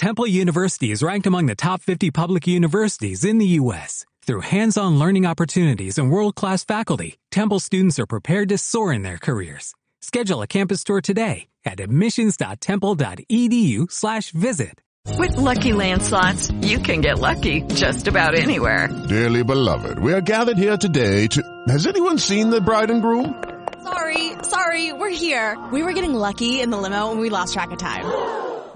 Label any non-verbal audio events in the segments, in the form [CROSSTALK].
Temple University is ranked among the top 50 public universities in the U.S. Through hands-on learning opportunities and world-class faculty, Temple students are prepared to soar in their careers. Schedule a campus tour today at admissions.temple.edu/visit. With Lucky Land slots, you can get lucky just about anywhere. Dearly beloved, we are gathered here today to. Has anyone seen the bride and groom? Sorry, sorry, we're here. We were getting lucky in the limo and we lost track of time.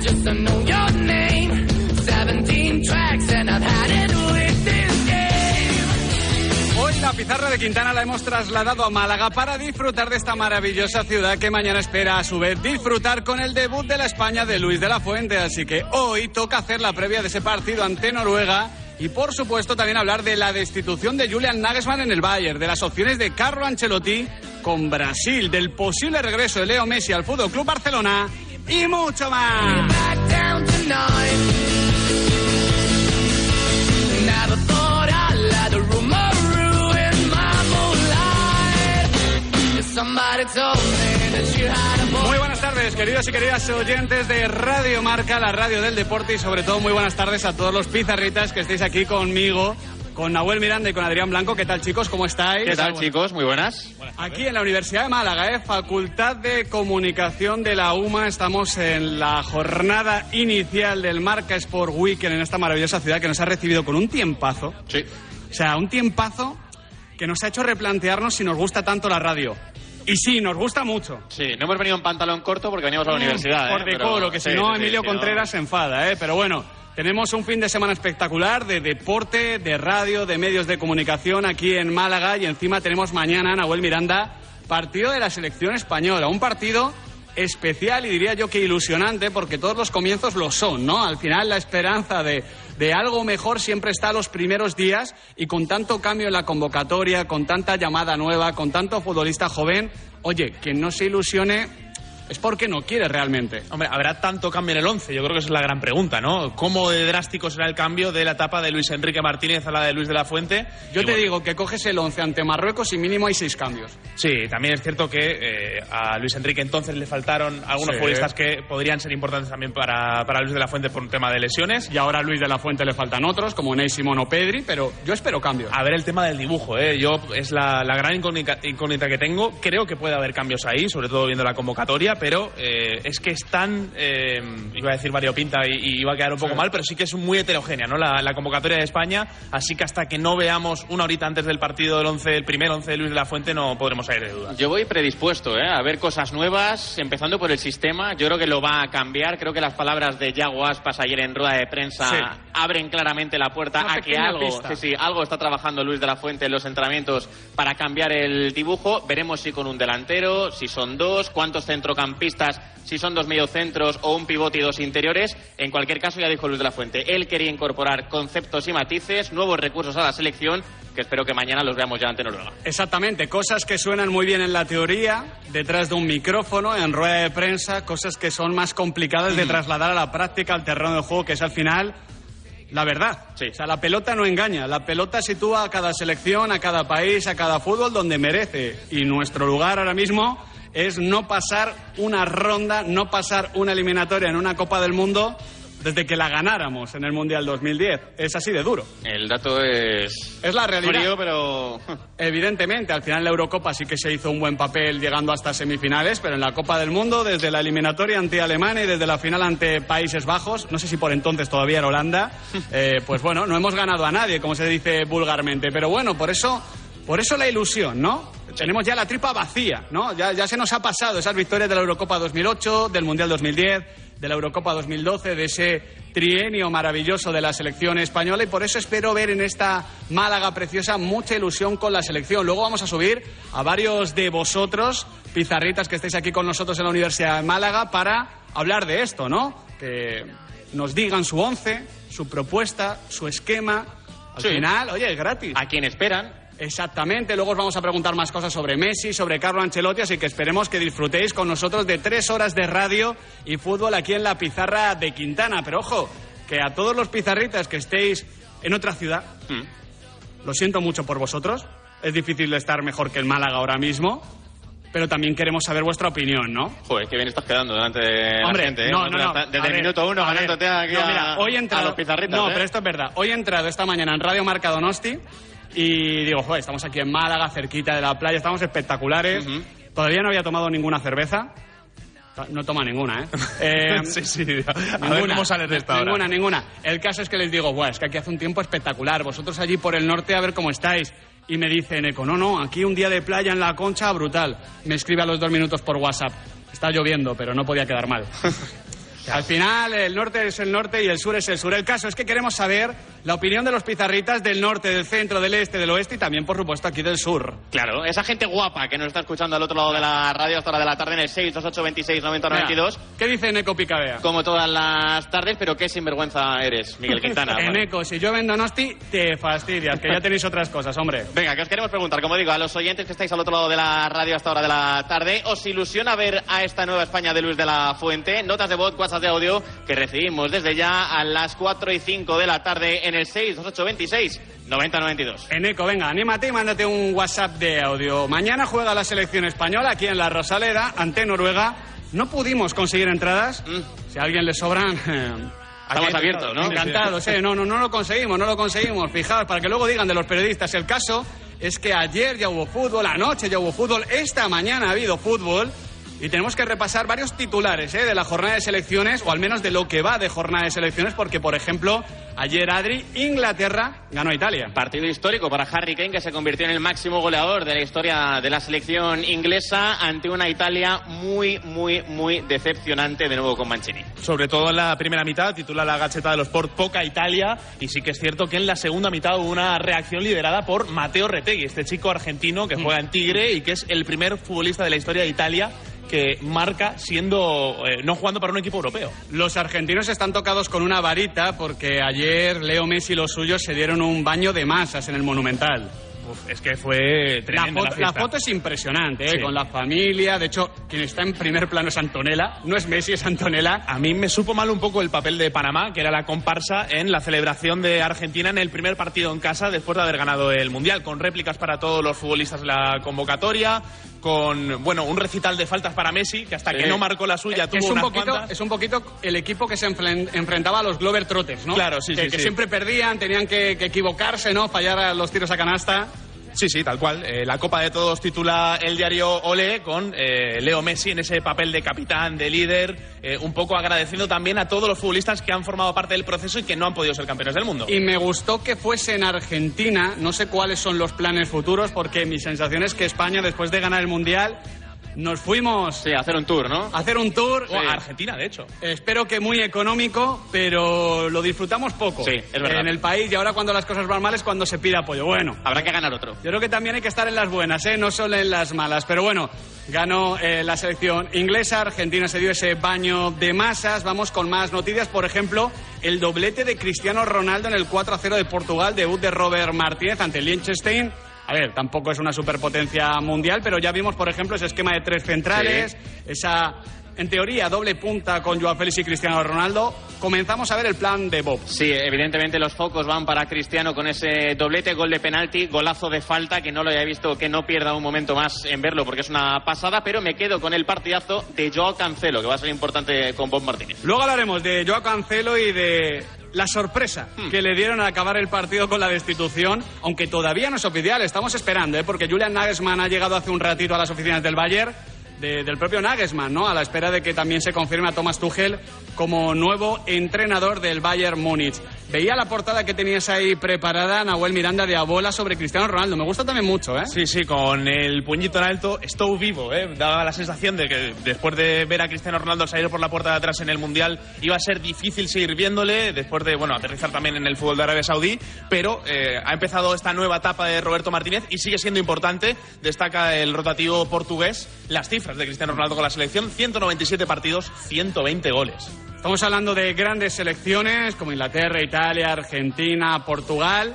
Just to know your name. 17 tracks and I've had it with this game. Hoy la pizarra de Quintana la hemos trasladado a Málaga para disfrutar de esta maravillosa ciudad que mañana espera a su vez disfrutar con el debut de la España de Luis de la Fuente. Así que hoy toca hacer la previa de ese partido ante Noruega. Y por supuesto también hablar de la destitución de Julian Nagelsmann en el Bayern, de las opciones de Carlo Ancelotti con Brasil, del posible regreso de Leo Messi al Fútbol Club Barcelona y mucho más. Muy buenas tardes, queridos y queridas oyentes de Radio Marca, la radio del deporte y sobre todo muy buenas tardes a todos los pizarritas que estáis aquí conmigo, con Nahuel Miranda y con Adrián Blanco. ¿Qué tal chicos? ¿Cómo estáis? ¿Qué tal, chicos? Muy buenas. Aquí en la Universidad de Málaga, ¿eh? Facultad de Comunicación de la UMA, estamos en la jornada inicial del Marca Sport Weekend en esta maravillosa ciudad que nos ha recibido con un tiempazo. Sí. O sea, un tiempazo que nos ha hecho replantearnos si nos gusta tanto la radio. Y sí, nos gusta mucho. Sí, no hemos venido en pantalón corto porque veníamos a la universidad. ¿eh? Por Pero- decoro, que si sí, no, sí, Emilio Contreras se enfada, ¿eh? Pero bueno, tenemos un fin de semana espectacular de deporte, de radio, de medios de comunicación aquí en Málaga y encima tenemos mañana, Nahuel Miranda, partido de la selección española. Un partido especial y diría yo que ilusionante porque todos los comienzos lo son, ¿no? Al final la esperanza de, de algo mejor siempre está los primeros días y con tanto cambio en la convocatoria, con tanta llamada nueva, con tanto futbolista joven, oye, quien no se ilusione es porque no quiere realmente. Hombre, ¿habrá tanto cambio en el 11? Yo creo que esa es la gran pregunta, ¿no? ¿Cómo de drástico será el cambio de la etapa de Luis Enrique Martínez a la de Luis de la Fuente? Yo Y te bueno, digo que coges el 11 ante Marruecos y mínimo hay seis cambios. Sí, también es cierto que eh, a Luis Enrique entonces le faltaron algunos Sí. futbolistas que podrían ser importantes también para, para Luis de la Fuente por un tema de lesiones. Y ahora a Luis de la Fuente le faltan otros, como Ney Simón o Pedri, pero yo espero cambios. A ver el tema del dibujo, ¿eh? Yo es la, la gran incógnita, incógnita que tengo. Creo que puede haber cambios ahí, sobre todo viendo la convocatoria, pero eh, es que es tan, eh, iba a decir variopinta y, y iba a quedar un poco mal, pero sí que es muy heterogénea, ¿no? La, la convocatoria de España, así que hasta que no veamos una horita antes del partido del 11, el primer 11 de Luis de la Fuente, no podremos salir de dudas. Yo voy predispuesto ¿eh? a ver cosas nuevas, empezando por el sistema. Yo creo que lo va a cambiar. Creo que las palabras de Yago Aspas ayer en rueda de prensa Sí. abren claramente la puerta Una a que algo, sí, sí, algo está trabajando Luis de la Fuente en los entrenamientos para cambiar el dibujo. Veremos si con un delantero, si son dos, cuántos centrocampistas, si son dos mediocentros o un pivote y dos interiores. En cualquier caso, ya dijo Luis de la Fuente, él quería incorporar conceptos y matices, nuevos recursos a la selección, que espero que mañana los veamos ya ante Noruega. Exactamente, cosas que suenan muy bien en la teoría, detrás de un micrófono, en rueda de prensa, cosas que son más complicadas Mm. de trasladar a la práctica, al terreno de juego, que es al final la verdad. Sí. O sea, la pelota no engaña, la pelota sitúa a cada selección, a cada país, a cada fútbol donde merece. Y nuestro lugar ahora mismo es no pasar una ronda, no pasar una eliminatoria en una Copa del Mundo desde que la ganáramos en el Mundial 2010. Es así de duro. El dato es... Es la realidad. Frío, pero... [LAUGHS] Evidentemente, al final la Eurocopa sí que se hizo un buen papel llegando hasta semifinales, pero en la Copa del Mundo, desde la eliminatoria ante Alemania y desde la final ante Países Bajos, no sé si por entonces todavía era Holanda, [LAUGHS] eh, pues bueno, no hemos ganado a nadie, como se dice vulgarmente, pero bueno, por eso, por eso la ilusión, ¿no? Tenemos ya la tripa vacía, ¿no? Ya, ya se nos ha pasado esas victorias de la Eurocopa 2008, del Mundial 2010, de la Eurocopa 2012, de ese trienio maravilloso de la selección española y por eso espero ver en esta Málaga preciosa mucha ilusión con la selección. Luego vamos a subir a varios de vosotros, pizarritas que estéis aquí con nosotros en la Universidad de Málaga, para hablar de esto, ¿no? que nos digan su once, su propuesta, su esquema. Al Sí. final, oye, es gratis. A quien esperan. Exactamente, luego os vamos a preguntar más cosas sobre Messi, sobre Carlo Ancelotti, así que esperemos que disfrutéis con nosotros de tres horas de radio y fútbol aquí en la pizarra de Quintana. Pero ojo, que a todos los pizarritas que estéis en otra ciudad, Mm. lo siento mucho por vosotros, es difícil estar mejor que el Málaga ahora mismo, pero también queremos saber vuestra opinión, ¿no? Joder, qué bien estás quedando delante de Hombre, la gente. ¿eh? no, no, no. Desde A el minuto uno a ganándote aquí No, a, mira, hoy he entrado, a los pizarritas. No, ¿eh? pero esto es verdad. Hoy he entrado esta mañana en Radio Marca Donosti y digo, joder, estamos aquí en Málaga, cerquita de la playa, estamos espectaculares. Todavía no había tomado ninguna cerveza. No toma ninguna, ¿eh? [LAUGHS] Eh, sí, sí. A ver Ninguna, cómo sales de esta hora. Ninguna, ninguna. El caso es que les digo, Buah, es que aquí hace un tiempo espectacular. Vosotros allí por el norte a ver cómo estáis. Y me dicen, Eco, no, no, aquí un día de playa en la concha, brutal. Me escribe a los dos minutos por WhatsApp. Está lloviendo, pero no podía quedar mal. [LAUGHS] Al final, el norte es el norte y el sur es el sur. El caso es que queremos saber la opinión de los pizarritas del norte, del centro, del este, del oeste y también, por supuesto, aquí del sur. Claro, esa gente guapa que nos está escuchando al otro lado de la radio hasta hora de la tarde en el 628269092, ¿Qué dice Eco Picabea? como todas las tardes, pero qué sinvergüenza eres, Miguel Quintana. [LAUGHS] En Eco, si yo vendo Donosti, te fastidias, que ya tenéis otras cosas, hombre. [LAUGHS] Venga, que os queremos preguntar, como digo, a los oyentes que estáis al otro lado de la radio hasta hora de la tarde, ¿os ilusiona ver a esta nueva España de Luis de la Fuente? Notas de voz, WhatsApp de audio que recibimos desde ya a las 4 y 5 de la tarde en el 628269092. Eneco, venga, anímate y mándate un WhatsApp de audio. Mañana juega la selección española aquí en la Rosaleda ante Noruega. No pudimos conseguir entradas. Si a alguien le sobran. Estamos abiertos, ¿no? Encantados, eh. No, no, no lo conseguimos, no lo conseguimos. Fijaos, para que luego digan de los periodistas. El caso es que ayer ya hubo fútbol, anoche ya hubo fútbol, esta mañana ha habido fútbol. Y tenemos que repasar varios titulares ¿eh? de la jornada de selecciones, o al menos de lo que va de jornada de selecciones, porque, por ejemplo, ayer Adri, Inglaterra ganó a Italia. Partido histórico para Harry Kane, que se convirtió en el máximo goleador de la historia de la selección inglesa ante una Italia muy, muy, muy decepcionante de nuevo con Mancini. Sobre todo en la primera mitad, titula la gacheta de los Sport Poca Italia. Y sí que es cierto que en la segunda mitad hubo una reacción liderada por Mateo Retegui, este chico argentino que juega en Tigre y que es el primer futbolista de la historia de Italia que marca siendo eh, no jugando para un equipo europeo. Los argentinos están tocados con una varita porque ayer Leo Messi y los suyos se dieron un baño de masas en el Monumental. Uf, es que fue La tremenda foto, la, la foto es impresionante, ¿eh? Sí. con la familia. De hecho, quien está en primer plano es Antonella. No es Messi, es Antonella. A mí me supo mal un poco el papel de Panamá, que era la comparsa en la celebración de Argentina en el primer partido en casa después de haber ganado el Mundial, con réplicas para todos los futbolistas de la convocatoria, con bueno un recital de faltas para Messi, que hasta Sí. que no marcó la suya tuvo es un, unas poquito, cuantas. es un poquito el equipo que se enfren- enfrentaba a los Glover Trotters, ¿no? Claro, sí, que, sí, que sí. siempre perdían, tenían que, que equivocarse, ¿no? Fallar a los tiros a canasta. Sí, sí, tal cual. Eh, la Copa de Todos titula el diario Ole con eh, Leo Messi en ese papel de capitán, de líder, eh, un poco agradeciendo también a todos los futbolistas que han formado parte del proceso y que no han podido ser campeones del mundo. Y me gustó que fuese en Argentina. No sé cuáles son los planes futuros, porque mi sensación es que España, después de ganar el Mundial, nos fuimos Sí, hacer un tour, ¿no? a hacer un tour. O a Argentina, de hecho. Espero que muy económico, pero lo disfrutamos poco. Sí, es verdad. En el país y ahora cuando las cosas van mal es cuando se pide apoyo. Bueno, Habrá que ganar otro. yo creo que también hay que estar en las buenas, ¿eh? no solo en las malas. Pero bueno, ganó eh, la selección inglesa, Argentina se dio ese baño de masas. Vamos con más noticias, por ejemplo, el doblete de Cristiano Ronaldo en el 4-0 de Portugal, debut de Robert Martínez ante el Liechtenstein. A ver, tampoco es una superpotencia mundial, pero ya vimos, por ejemplo, ese esquema de tres centrales, esa, en teoría, doble punta con Joao Félix y Cristiano Ronaldo. Comenzamos a ver el plan de Bob. Sí, evidentemente los focos van para Cristiano con ese doblete, gol de penalti, golazo de falta, que no lo haya visto, que no pierda un momento más en verlo porque es una pasada, pero me quedo con el partidazo de Joao Cancelo, que va a ser importante con Bob Martínez. Luego hablaremos de Joao Cancelo y de la sorpresa Hmm. que le dieron al acabar el partido con la destitución, aunque todavía no es oficial, estamos esperando, ¿eh? porque Julian Nagelsmann ha llegado hace un ratito a las oficinas del Bayern, de- del propio Nagelsmann, ¿no? A la espera de que también se confirme a Thomas Tuchel como nuevo entrenador del Bayern Múnich. Veía la portada que tenías ahí preparada, Nahuel Miranda, de Abola sobre Cristiano Ronaldo. Me gusta también mucho, ¿eh? Sí, sí, con el puñito en alto, estoy vivo, ¿eh? Daba la sensación de que después de ver a Cristiano Ronaldo salir por la puerta de atrás en el Mundial, iba a ser difícil seguir viéndole, después de, bueno, aterrizar también en el fútbol de Arabia Saudí, pero eh, ha empezado esta nueva etapa de Roberto Martínez y sigue siendo importante. Destaca el rotativo portugués las cifras de Cristiano Ronaldo con la selección, 197 partidos, 120 goles. Estamos hablando de grandes selecciones como Inglaterra, Italia, Argentina, Portugal.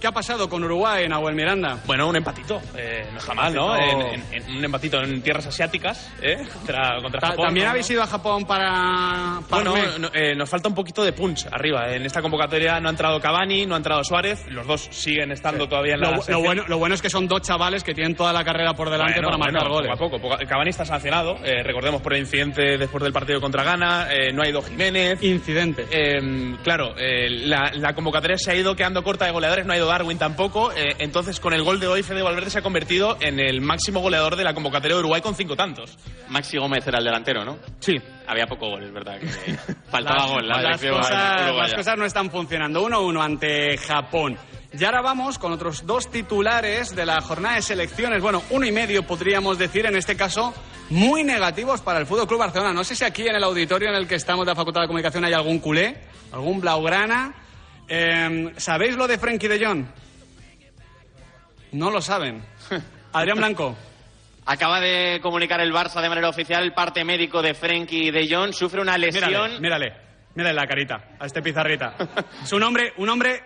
¿Qué ha pasado con Uruguay en Abuel Miranda? Bueno, un empatito. Eh, no está mal, ¿no? En, en- en- un empatito en tierras asiáticas, ¿eh? Contra, Japón. ¿También ¿no? habéis ido a Japón para...? para Bueno, no, eh, nos falta un poquito de punch arriba. En esta convocatoria no ha entrado Cavani, no ha entrado Suárez. Los dos siguen estando todavía en la lo, lo bueno, lo bueno es que son dos chavales que tienen toda la carrera por delante Bueno, para marcar bueno, goles. Poco a poco. Cavani está sancionado. eh, recordemos por el incidente después del partido contra Ghana. eh, no ha ido Jiménez. Incidente. Eh, claro, la, la convocatoria se ha ido quedando corta de goleadores. No ha ido Darwin tampoco. eh, entonces, con el gol de hoy, Fede Valverde se ha convertido en el máximo goleador de la convocatoria de Uruguay con cinco tantos. Maxi Gómez era el delantero, ¿no? Sí. Había poco gol, es verdad. Que [LAUGHS] faltaba las, gol. La las cosas, las cosas no están funcionando. 1-1 ante Japón. Y ahora vamos con otros dos titulares de la jornada de selecciones. Bueno, uno y medio podríamos decir, en este caso, muy negativos para el Fútbol Club Barcelona. No sé si aquí en el auditorio en el que estamos de la Facultad de Comunicación hay algún culé, algún blaugrana. Eh, ¿Sabéis lo de Frenkie de Jong? No lo saben. [LAUGHS] Adrián Blanco. Acaba de comunicar el Barça de manera oficial el parte médico de Frenkie de Jong. Sufre una lesión. Mírale, mírale, mírale la carita a este pizarrita. [LAUGHS] Es un hombre, un hombre.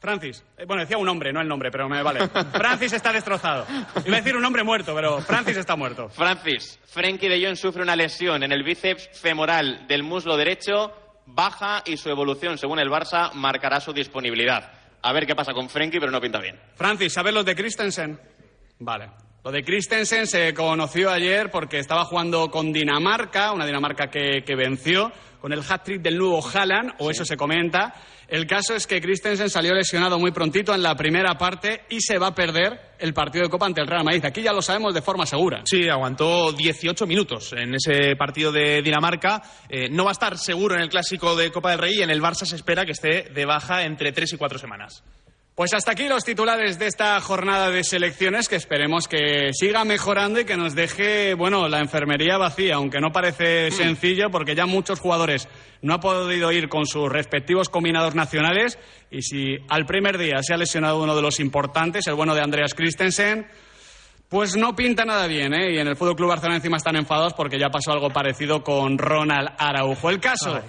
Francis. Eh, Bueno, decía un hombre, no el nombre, pero me vale. [LAUGHS] Francis está destrozado. Iba a decir un hombre muerto, pero Francis está muerto. Francis, Frenkie de Jong sufre una lesión en el bíceps femoral del muslo derecho, baja y su evolución, según el Barça, marcará su disponibilidad. A ver qué pasa con Frenkie, pero no pinta bien. Francis, ¿sabes los de Christensen? Vale. Lo de Christensen se conoció ayer porque estaba jugando con Dinamarca, una Dinamarca que, que venció con el hat-trick del nuevo Haaland, o eso se comenta. El caso es que Christensen salió lesionado muy prontito en la primera parte y se va a perder el partido de Copa ante el Real Madrid. Aquí ya lo sabemos de forma segura. Sí, aguantó 18 minutos en ese partido de Dinamarca. Eh, no va a estar seguro en el clásico de Copa del Rey y en el Barça se espera que esté de baja entre 3 y 4 semanas. Pues hasta aquí los titulares de esta jornada de selecciones que esperemos que siga mejorando y que nos deje, bueno, la enfermería vacía, aunque no parece sencillo porque ya muchos jugadores no han podido ir con sus respectivos combinados nacionales y si al primer día se ha lesionado uno de los importantes, el bueno de Andreas Christensen, pues no pinta nada bien, ¿eh? Y en el Fútbol Club Barcelona encima están enfadados porque ya pasó algo parecido con Ronald Araujo. El caso.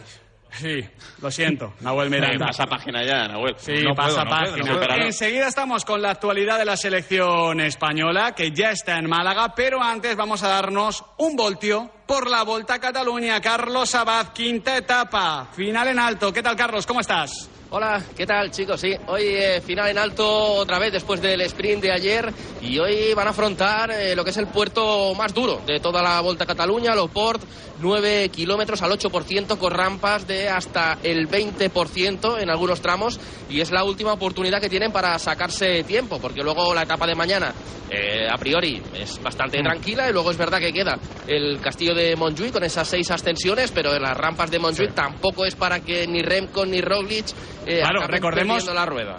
Sí, lo siento, Nahuel Miranda. Pasa página ya, Nahuel. Sí, No puedo, pasa puedo, página. no puedo. Enseguida estamos con la actualidad de la selección española, que ya está en Málaga, pero antes vamos a darnos un voltio por la Volta a Cataluña. Carlos Abad, quinta etapa, final en alto. ¿Qué tal, Carlos? ¿Cómo estás? Hola, ¿qué tal chicos? Sí, hoy eh, final en alto otra vez después del sprint de ayer y hoy van a afrontar eh, lo que es el puerto más duro de toda la Volta a Cataluña, Loport, 9 kilómetros al 8% con rampas de hasta el 20% en algunos tramos y es la última oportunidad que tienen para sacarse tiempo porque luego la etapa de mañana eh, a priori es bastante tranquila y luego es verdad que queda el castillo de Montjuic con esas seis ascensiones pero en las rampas de Montjuic tampoco es para que ni Remco ni Roglic eh, Claro, recordemos- la rueda.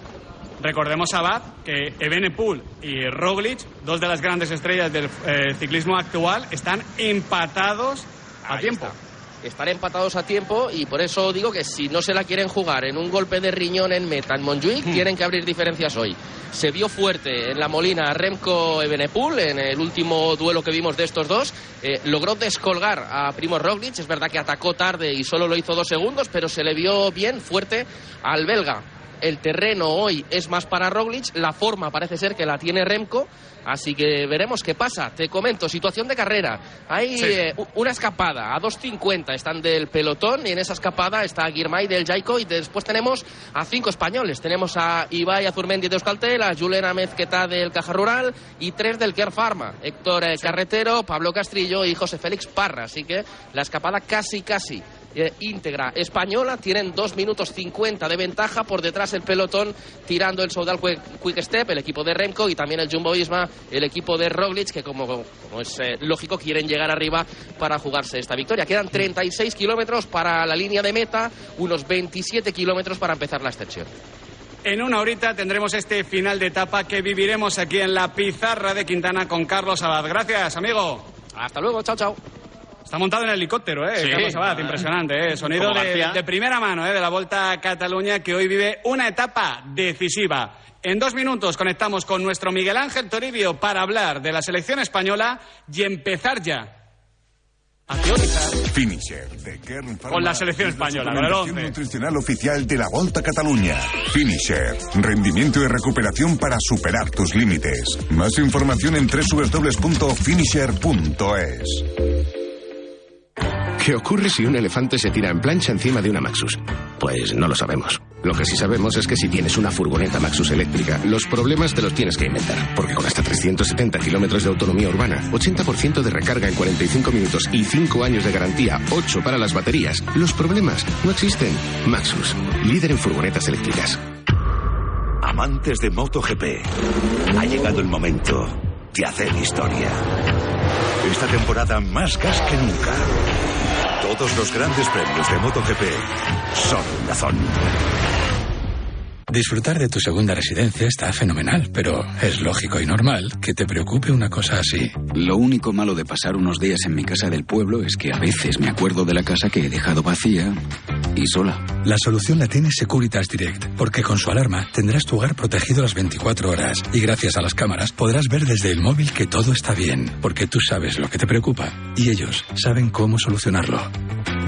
Recordemos, Abad, que Evenepoel y Roglic, dos de las grandes estrellas del eh, ciclismo actual, están empatados a Ahí tiempo. está. Están empatados a tiempo y por eso digo que si no se la quieren jugar en un golpe de riñón en meta en Montjuic, Hmm. tienen que abrir diferencias hoy. Se vio fuerte en la Molina Remco Evenepoel en el último duelo que vimos de estos dos. Eh, logró descolgar a Primo Roglic, es verdad que atacó tarde y solo lo hizo dos segundos, pero se le vio bien fuerte al belga. El terreno hoy es más para Roglic, la forma parece ser que la tiene Remco, así que veremos qué pasa. Te comento, situación de carrera. Hay Sí. eh, una escapada, a 2.50 están del pelotón y en esa escapada está Guirmay del Jaico y después tenemos a cinco españoles. Tenemos a Ibai Azurmendi de Euskaltel, a Juliana Mezqueta del Caja Rural y tres del Care Pharma. Héctor eh, Carretero, Pablo Castrillo y José Félix Parra. Así que la escapada casi, casi eh, íntegra española. Tienen 2 minutos 50 de ventaja. Por detrás el pelotón tirando el Soudal Quick Step, el equipo de Remco y también el Jumbo Visma, el equipo de Roglic, que como, como es eh, lógico quieren llegar arriba para jugarse esta victoria. Quedan 36 kilómetros para la línea de meta, unos 27 kilómetros para empezar la extensión. En una horita tendremos este final de etapa que viviremos aquí en la pizarra de Quintana con Carlos Abad. Gracias, amigo. Hasta luego, chao, chao. Está montado en helicóptero, ¿eh? Sí. Carlos Abad, impresionante, ¿eh? Sonido de, de primera mano, ¿eh? De la Volta a Cataluña que hoy vive una etapa decisiva. En dos minutos conectamos con nuestro Miguel Ángel Toribio para hablar de la selección española y empezar ya a teorizar Finisher de Kern Pharma con la selección es la española, el 11. nutricional oficial de la Volta a Cataluña. Finisher, rendimiento y recuperación para superar tus límites. Más información en www.finisher.es. ¿Qué ocurre si un elefante se tira en plancha encima de una Maxus? Pues no lo sabemos. Lo que sí sabemos es que si tienes una furgoneta Maxus eléctrica, los problemas te los tienes que inventar. Porque con hasta 370 kilómetros de autonomía urbana, 80% de recarga en 45 minutos y 5 años de garantía, 8 para las baterías, los problemas no existen. Maxus, líder en furgonetas eléctricas. Amantes de MotoGP, ha llegado el momento de hacer historia. Esta temporada más gas que nunca. Todos los grandes premios de MotoGP son Dazón. Disfrutar de tu segunda residencia está fenomenal, pero es lógico y normal que te preocupe una cosa así. Lo único malo de pasar unos días en mi casa del pueblo es que a veces me acuerdo de la casa que he dejado vacía y sola. La solución la tiene Securitas Direct, porque con su alarma tendrás tu hogar protegido las 24 horas y gracias a las cámaras podrás ver desde el móvil que todo está bien, porque tú sabes lo que te preocupa y ellos saben cómo solucionarlo.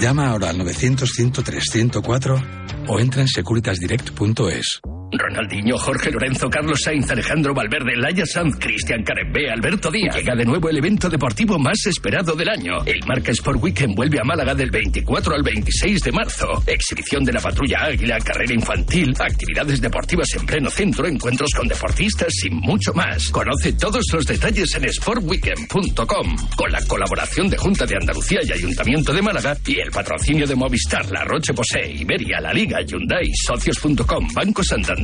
Llama ahora al 900-103-104 o entra en securitasdirect.es. Ronaldinho, Jorge Lorenzo, Carlos Sainz, Alejandro Valverde, Laia Sanz, Cristian Carembé, Alberto Díaz. Llega de nuevo el evento deportivo más esperado del año. El Marca Sport Weekend vuelve a Málaga del 24 al 26 de marzo. Exhibición de la patrulla Águila, carrera infantil, actividades deportivas en pleno centro, encuentros con deportistas y mucho más. Conoce todos los detalles en sportweekend.com con la colaboración de Junta de Andalucía y Ayuntamiento de Málaga y el patrocinio de Movistar, La Roche Posay, Iberia, La Liga, Hyundai, Socios.com, Banco Santander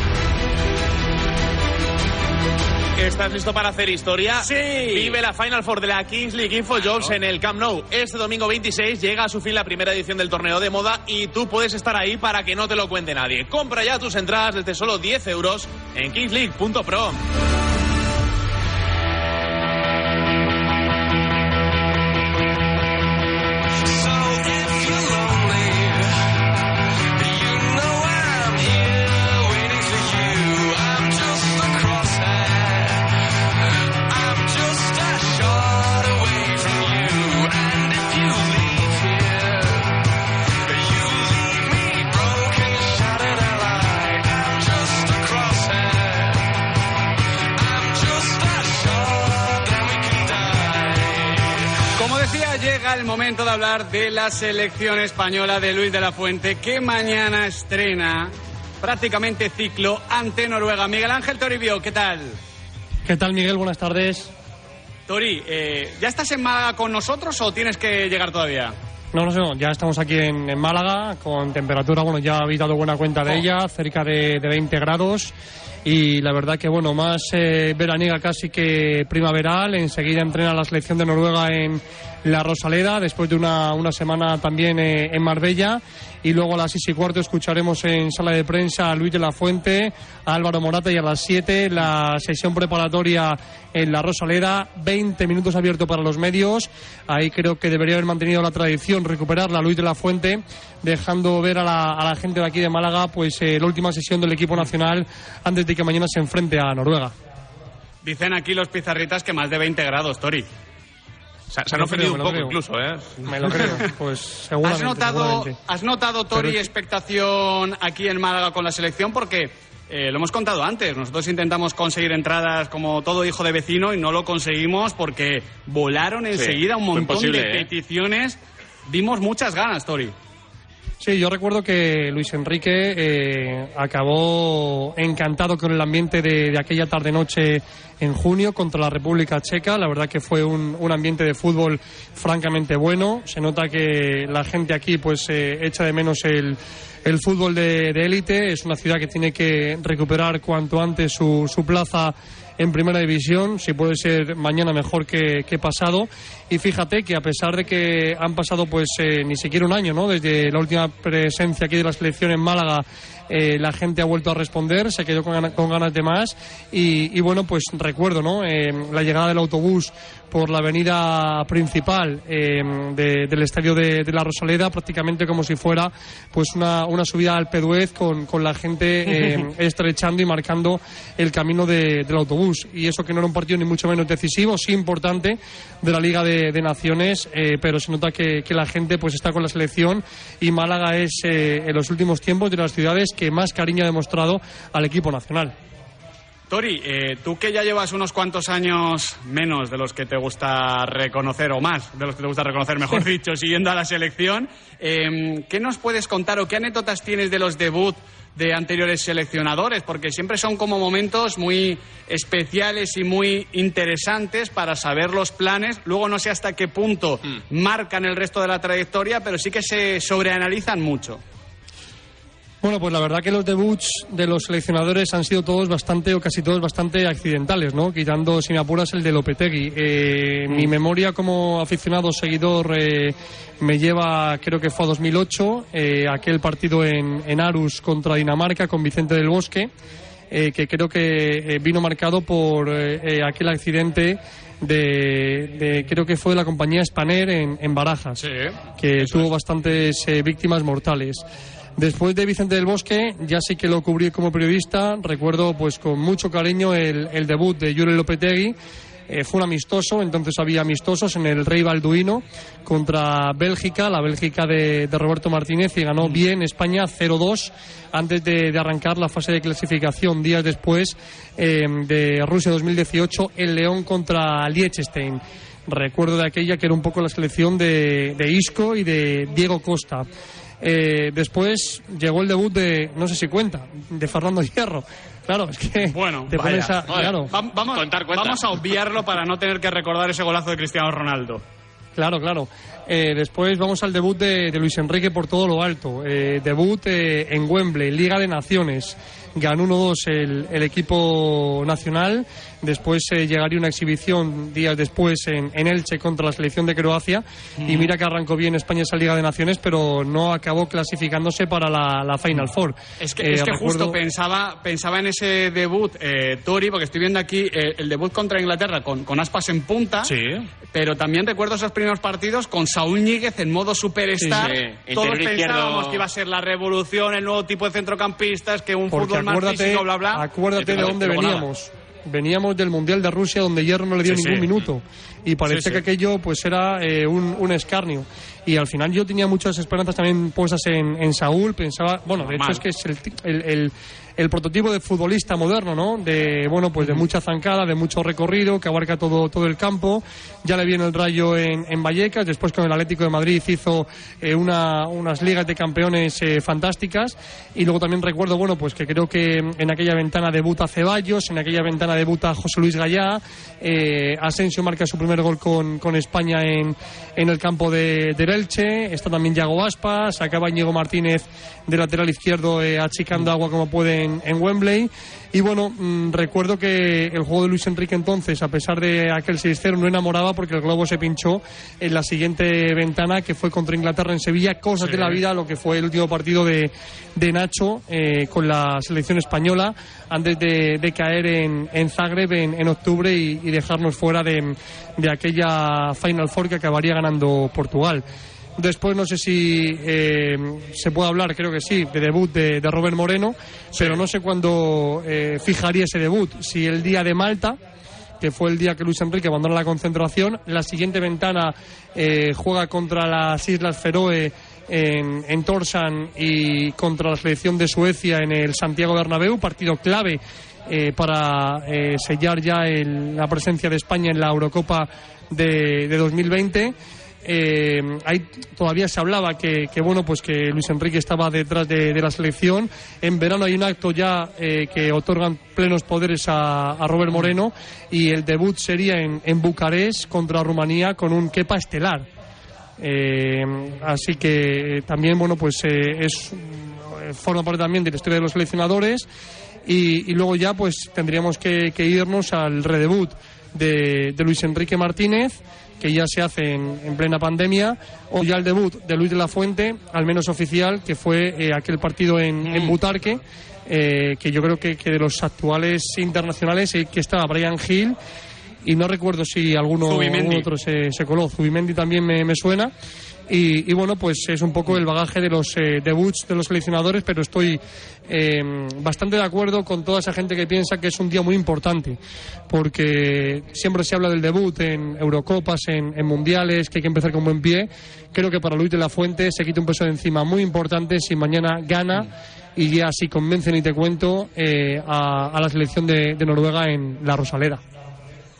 ¿Estás listo para hacer historia? Sí. Vive la Final Four de la Kings League Info Jobs en el Camp Nou. Este domingo 26 llega a su fin la primera edición del torneo de moda y tú puedes estar ahí para que no te lo cuente nadie. Compra ya tus entradas desde solo 10 euros en kingsleague.pro. de la selección española de Luis de la Fuente, que mañana estrena prácticamente ciclo ante Noruega. Miguel Ángel Toribio, ¿qué tal? ¿Qué tal, Miguel? Buenas tardes. Tori, eh, ¿ya estás en Málaga con nosotros o tienes que llegar todavía? No, no sé, no, ya estamos aquí en, en Málaga con temperatura, bueno, ya habéis dado buena cuenta de Oh. ella, cerca de, de 20 grados. Y la verdad que, bueno, más eh, veraniega casi que primaveral. Enseguida entrena la selección de Noruega en la Rosaleda, después de una, una semana también eh, en Marbella. Y luego a las seis y cuarto escucharemos en sala de prensa a Luis de la Fuente, a Álvaro Morata y a las 7 la sesión preparatoria en la Rosaleda. 20 minutos abierto para los medios. Ahí creo que debería haber mantenido la tradición, recuperarla Luis de la Fuente, dejando ver a la, a la gente de aquí de Málaga pues eh, la última sesión del equipo nacional antes de que mañana se enfrente a Noruega. Dicen aquí los pizarritas que más de 20 grados, Tori. Se, se han ofendido un poco incluso, ¿eh? Me lo creo, [LAUGHS] pues seguramente. ¿Has notado, seguramente. ¿Has notado, Tori, Pero- expectación aquí en Málaga con la selección? Porque eh, lo hemos contado antes. Nosotros intentamos conseguir entradas como todo hijo de vecino y no lo conseguimos porque volaron Sí, enseguida un montón de ¿eh? peticiones. Dimos muchas ganas, Tori. Sí, yo recuerdo que Luis Enrique eh, acabó encantado con el ambiente de, de aquella tarde-noche en junio contra la República Checa. La verdad que fue un, ambiente de fútbol francamente bueno. Se nota que la gente aquí pues eh, echa de menos el, el fútbol de de élite. Es una ciudad que tiene que recuperar cuanto antes su, su plaza en primera división, si puede ser mañana mejor que, que pasado. Y fíjate que a pesar de que han pasado pues eh, ni siquiera un año, ¿no? Desde la última presencia aquí de la selección en Málaga, eh, la gente ha vuelto a responder, se quedó con, gana- con ganas de más y, y bueno, pues recuerdo, ¿no? Eh, la llegada del autobús por la avenida principal eh, de- del estadio de, de la Rosaleda, prácticamente como si fuera pues una, una subida al Peduez con, con la gente eh, [LAUGHS] estrechando y marcando el camino de- del autobús. Y eso que no era un partido ni mucho menos decisivo, sí importante de la Liga de, de Naciones, eh, pero se nota que, que la gente pues está con la selección y Málaga es eh, en los últimos tiempos de las ciudades que más cariño ha demostrado al equipo nacional. Tori, eh, tú que ya llevas unos cuantos años menos de los que te gusta reconocer, o más de los que te gusta reconocer, mejor dicho, siguiendo a la selección, eh, ¿qué nos puedes contar o qué anécdotas tienes de los debut de anteriores seleccionadores? Porque siempre son como momentos muy especiales y muy interesantes para saber los planes. Luego no sé hasta qué punto marcan el resto de la trayectoria, pero sí que se sobreanalizan mucho. Bueno, pues la verdad que los debuts de los seleccionadores han sido todos bastante, o casi todos bastante accidentales, ¿no? Quitando, sin apuras, el de Lopetegui. Eh, Mi memoria como aficionado seguidor eh, me lleva, creo que fue a 2008, eh, aquel partido en, en Arus contra Dinamarca con Vicente del Bosque, eh, que creo que eh, vino marcado por eh, aquel accidente de, de- creo que fue de la compañía Spanair en, en Barajas, que tuvo bastantes eh, víctimas mortales. Después de Vicente del Bosque, ya sí que lo cubrí como periodista. Recuerdo pues con mucho cariño el, el debut de Yuri Lopetegui. Eh, fue un amistoso, entonces había amistosos en el Rey Balduino contra Bélgica, la Bélgica de, de Roberto Martínez, y ganó bien España 0-2 antes de, de arrancar la fase de clasificación. Días después eh, de Rusia 2018, el León contra Liechtenstein. Recuerdo de aquella que era un poco la selección de, de Isco y de Diego Costa. Eh, después llegó el debut de, no sé si cuenta, de Fernando Hierro. Claro, es que Bueno, te pones claro, Va- vamos, vamos a obviarlo para no tener que recordar ese golazo de Cristiano Ronaldo. Claro, claro. Eh, después vamos al debut de, de Luis Enrique por todo lo alto. Eh, debut eh, en Wembley, Liga de Naciones. Ganó 1-2 el, el equipo nacional. Después eh, llegaría una exhibición días después en, en Elche contra la selección de Croacia. Y mira que arrancó bien España esa Liga de Naciones, pero no acabó clasificándose para la, la Final Four. Es que, Eh, es que recuerdo- justo pensaba, pensaba en ese debut, eh, Tori, porque estoy viendo aquí eh, el debut contra Inglaterra con, con aspas en punta. Pero también recuerdo esos primeros partidos con Saúl Ñíguez en modo superstar. Sí, sí. Todos pensábamos izquierdo. que iba a ser la revolución, el nuevo tipo de centrocampistas, que un Porque fútbol acuérdate, físico, bla, bla. acuérdate de dónde nada. veníamos. Veníamos del Mundial de Rusia donde Hierro no le dio Sí, ningún sí. minuto y Sí, sí. que aquello pues era eh, un, un escarnio. Y al final yo tenía muchas esperanzas también puestas en, en Saúl, pensaba, bueno, de hecho es que es el, el- el prototipo de futbolista moderno, ¿no? De, bueno, pues de mucha zancada, de mucho recorrido, que abarca todo, todo el campo. Ya le viene el rayo en, en Vallecas, después con el Atlético de Madrid hizo eh, una, unas ligas de campeones eh, fantásticas. Y luego también recuerdo, bueno, pues que creo que en aquella ventana debuta Ceballos, en aquella ventana debuta José Luis Gallá, eh, Asensio marca su primer gol con, con España en, en el campo de, del Elche, está también Yago Aspas, acaba Íñigo Martínez de lateral izquierdo achicando agua como puede en, en Wembley. Y bueno, mm, recuerdo que el juego de Luis Enrique entonces, a pesar de aquel 6-0, no enamoraba porque el globo se pinchó en la siguiente ventana que fue contra Inglaterra en Sevilla, cosas Sí. de la vida, lo que fue el último partido de, de Nacho eh, con la selección española antes de, de caer en, en Zagreb en, en octubre y, y dejarnos fuera de, de aquella Final Four que acabaría ganando Portugal. Después no sé si eh, se puede hablar, creo que sí, de debut de, de Robert Moreno, pero no sé cuándo eh, fijaría ese debut. Si el día de Malta, que fue el día que Luis Enrique abandona la concentración, la siguiente ventana eh, juega contra las Islas Feroe en, en Torsan y contra la selección de Suecia en el Santiago Bernabéu, partido clave eh, para sellar ya el- la presencia de España en la Eurocopa de, de 2020. Eh, ahí todavía se hablaba que, que, bueno pues que Luis Enrique estaba detrás de, la selección. En verano hay un acto ya eh, que otorgan plenos poderes a, a Robert Moreno y el debut sería en, en Bucarest contra Rumanía con un Kepa estelar. Eh, así que también bueno pues eh, es eh, forma parte también de la historia de los seleccionadores Y, y luego ya pues tendríamos que, que irnos al redebut de, de Luis Enrique Martínez que ya se hace en, en plena pandemia, o ya el debut de Luis de la Fuente, al menos oficial, que fue eh, aquel partido en, en Butarque, eh, que yo creo que, que de los actuales internacionales eh, que estaba Brian Hill y no recuerdo si alguno, algún otro se, se coló. Zubimendi también me, me suena. Y, bueno, pues es un poco el bagaje de los eh, debuts de los seleccionadores, pero estoy eh, bastante de acuerdo con toda esa gente que piensa que es un día muy importante, porque siempre se habla del debut en Eurocopas, en, Mundiales, que hay que empezar con buen pie. Creo que para Luis de la Fuente se quita un peso de encima muy importante si mañana gana y ya si convencen y te cuento eh, a, a la selección de, de Noruega en la Rosaleda.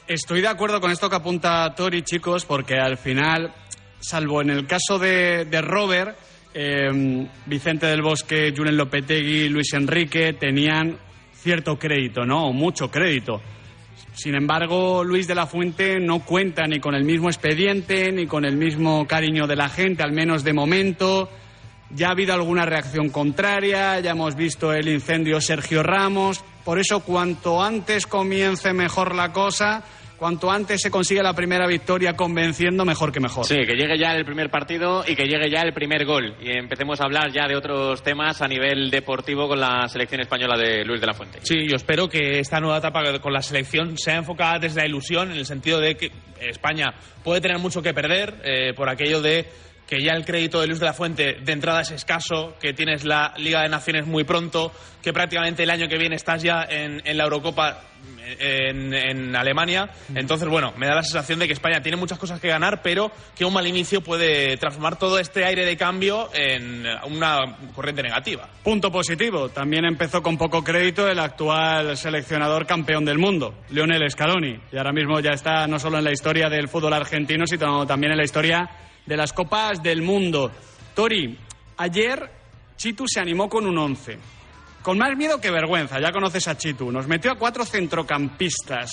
Estoy de acuerdo con esto que apunta Tori, chicos, porque al final, salvo en el caso de, de Robert, eh, Vicente del Bosque, Julen Lopetegui, Luis Enrique tenían cierto crédito, ¿no? Mucho crédito. Sin embargo, Luis de la Fuente no cuenta ni con el mismo expediente, ni con el mismo cariño de la gente, al menos de momento. Ya ha habido alguna reacción contraria, ya hemos visto el incendio Sergio Ramos. Por eso, cuanto antes comience mejor la cosa, cuanto antes se consigue la primera victoria convenciendo, mejor que mejor. Sí, que llegue ya el primer partido y que llegue ya el primer gol. Y empecemos a hablar ya de otros temas a nivel deportivo con la selección española de Luis de la Fuente. Sí, yo espero que esta nueva etapa con la selección sea enfocada desde la ilusión, en el sentido de que España puede tener mucho que perder eh, por aquello de que ya el crédito de Luis de la Fuente de entrada es escaso, que tienes la Liga de Naciones muy pronto, que prácticamente el año que viene estás ya en, en la Eurocopa en, en Alemania. Entonces, bueno, me da la sensación de que España tiene muchas cosas que ganar, pero que un mal inicio puede transformar todo este aire de cambio en una corriente negativa. Punto positivo. También empezó con poco crédito el actual seleccionador campeón del mundo, Lionel Scaloni. Y ahora mismo ya está no solo en la historia del fútbol argentino, sino también en la historia de las Copas del Mundo. Tori, ayer Chitu se animó con un 11. Con más miedo que vergüenza, ya conoces a Chitu. Nos metió a cuatro centrocampistas.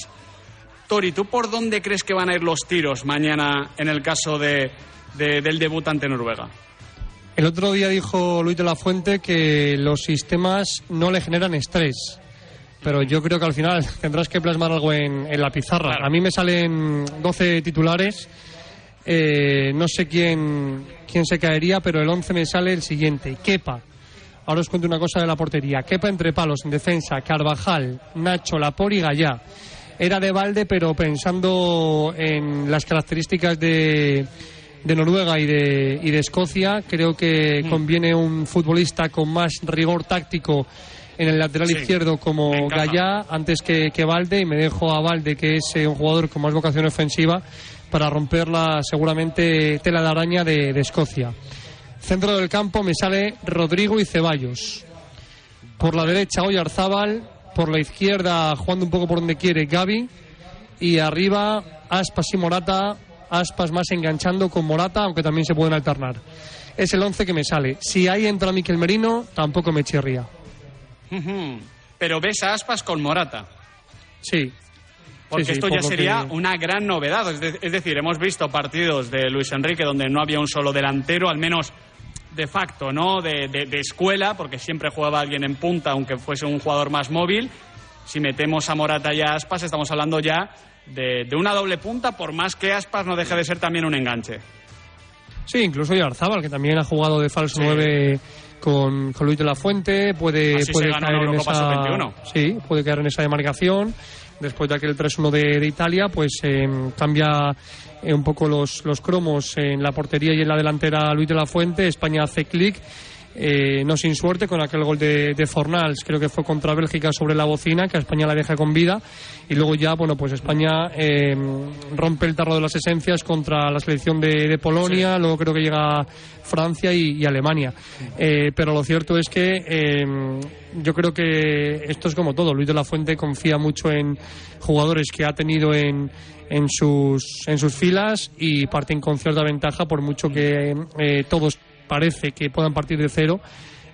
Tori, ¿tú por dónde crees que van a ir los tiros mañana en el caso de, de- del debut ante Noruega? El otro día dijo Luis de la Fuente que los sistemas no le generan estrés. Pero yo creo que al final [LAUGHS] tendrás que plasmar algo en, en la pizarra. A mí me salen 12 titulares. Eh, no sé quién, quién se caería, pero el 11 me sale el siguiente. Kepa. Ahora os cuento una cosa de la portería. Kepa entre palos en defensa. Carvajal, Nacho, Lapori y Gallá. Era de balde, pero pensando en las características de, de Noruega y de, y de Escocia, creo que conviene un futbolista con más rigor táctico en el lateral Sí, izquierdo como. Gallá antes que, que Valde y me dejo a Valde que es eh, un jugador con más vocación ofensiva para romper la seguramente tela de araña de, de Escocia. Centro del campo me sale Rodrigo y Ceballos. Por la derecha Oyarzábal, por la izquierda jugando un poco por donde quiere Gaby y arriba Aspas y Morata, Aspas más enganchando con Morata, aunque también se pueden alternar. Es el 11 que me sale. Si ahí entra Miquel Merino, tampoco me chirría. Pero ves a Aspas con Morata. Sí. Porque Sí, sí, esto ya sería que- una gran novedad. Es, de- es decir, hemos visto partidos de Luis Enrique donde no había un solo delantero, al menos de facto, ¿no? De, de- de escuela, porque siempre jugaba alguien en punta, aunque fuese un jugador más móvil. Si metemos a Morata y a Aspas, estamos hablando ya de, de una doble punta, por más que Aspas no deje de ser también un enganche. Sí, incluso Oyarzábal, que también ha jugado de falso 9 con, con Luis de la Fuente, puede, Así puede ganó caer la en Eurocopa esa, sub-21. sí, puede caer en esa demarcación. Después de aquel 3-1 de, de Italia, pues eh, cambia eh, un poco los, los cromos en la portería y en la delantera Luis de la Fuente. España hace clic. Eh, no sin suerte con aquel gol de, de Fornals, creo que fue contra Bélgica sobre la bocina, que a España la deja con vida. Y luego ya, bueno, pues España eh, rompe el tarro de las esencias contra la selección de, de Polonia, luego creo que llega Francia y, y Alemania. Eh, pero lo cierto es que eh, yo creo que esto es como todo. Luis de la Fuente confía mucho en jugadores que ha tenido en, en, sus, en sus filas y parten con cierta ventaja por mucho que todos parece que puedan partir de cero.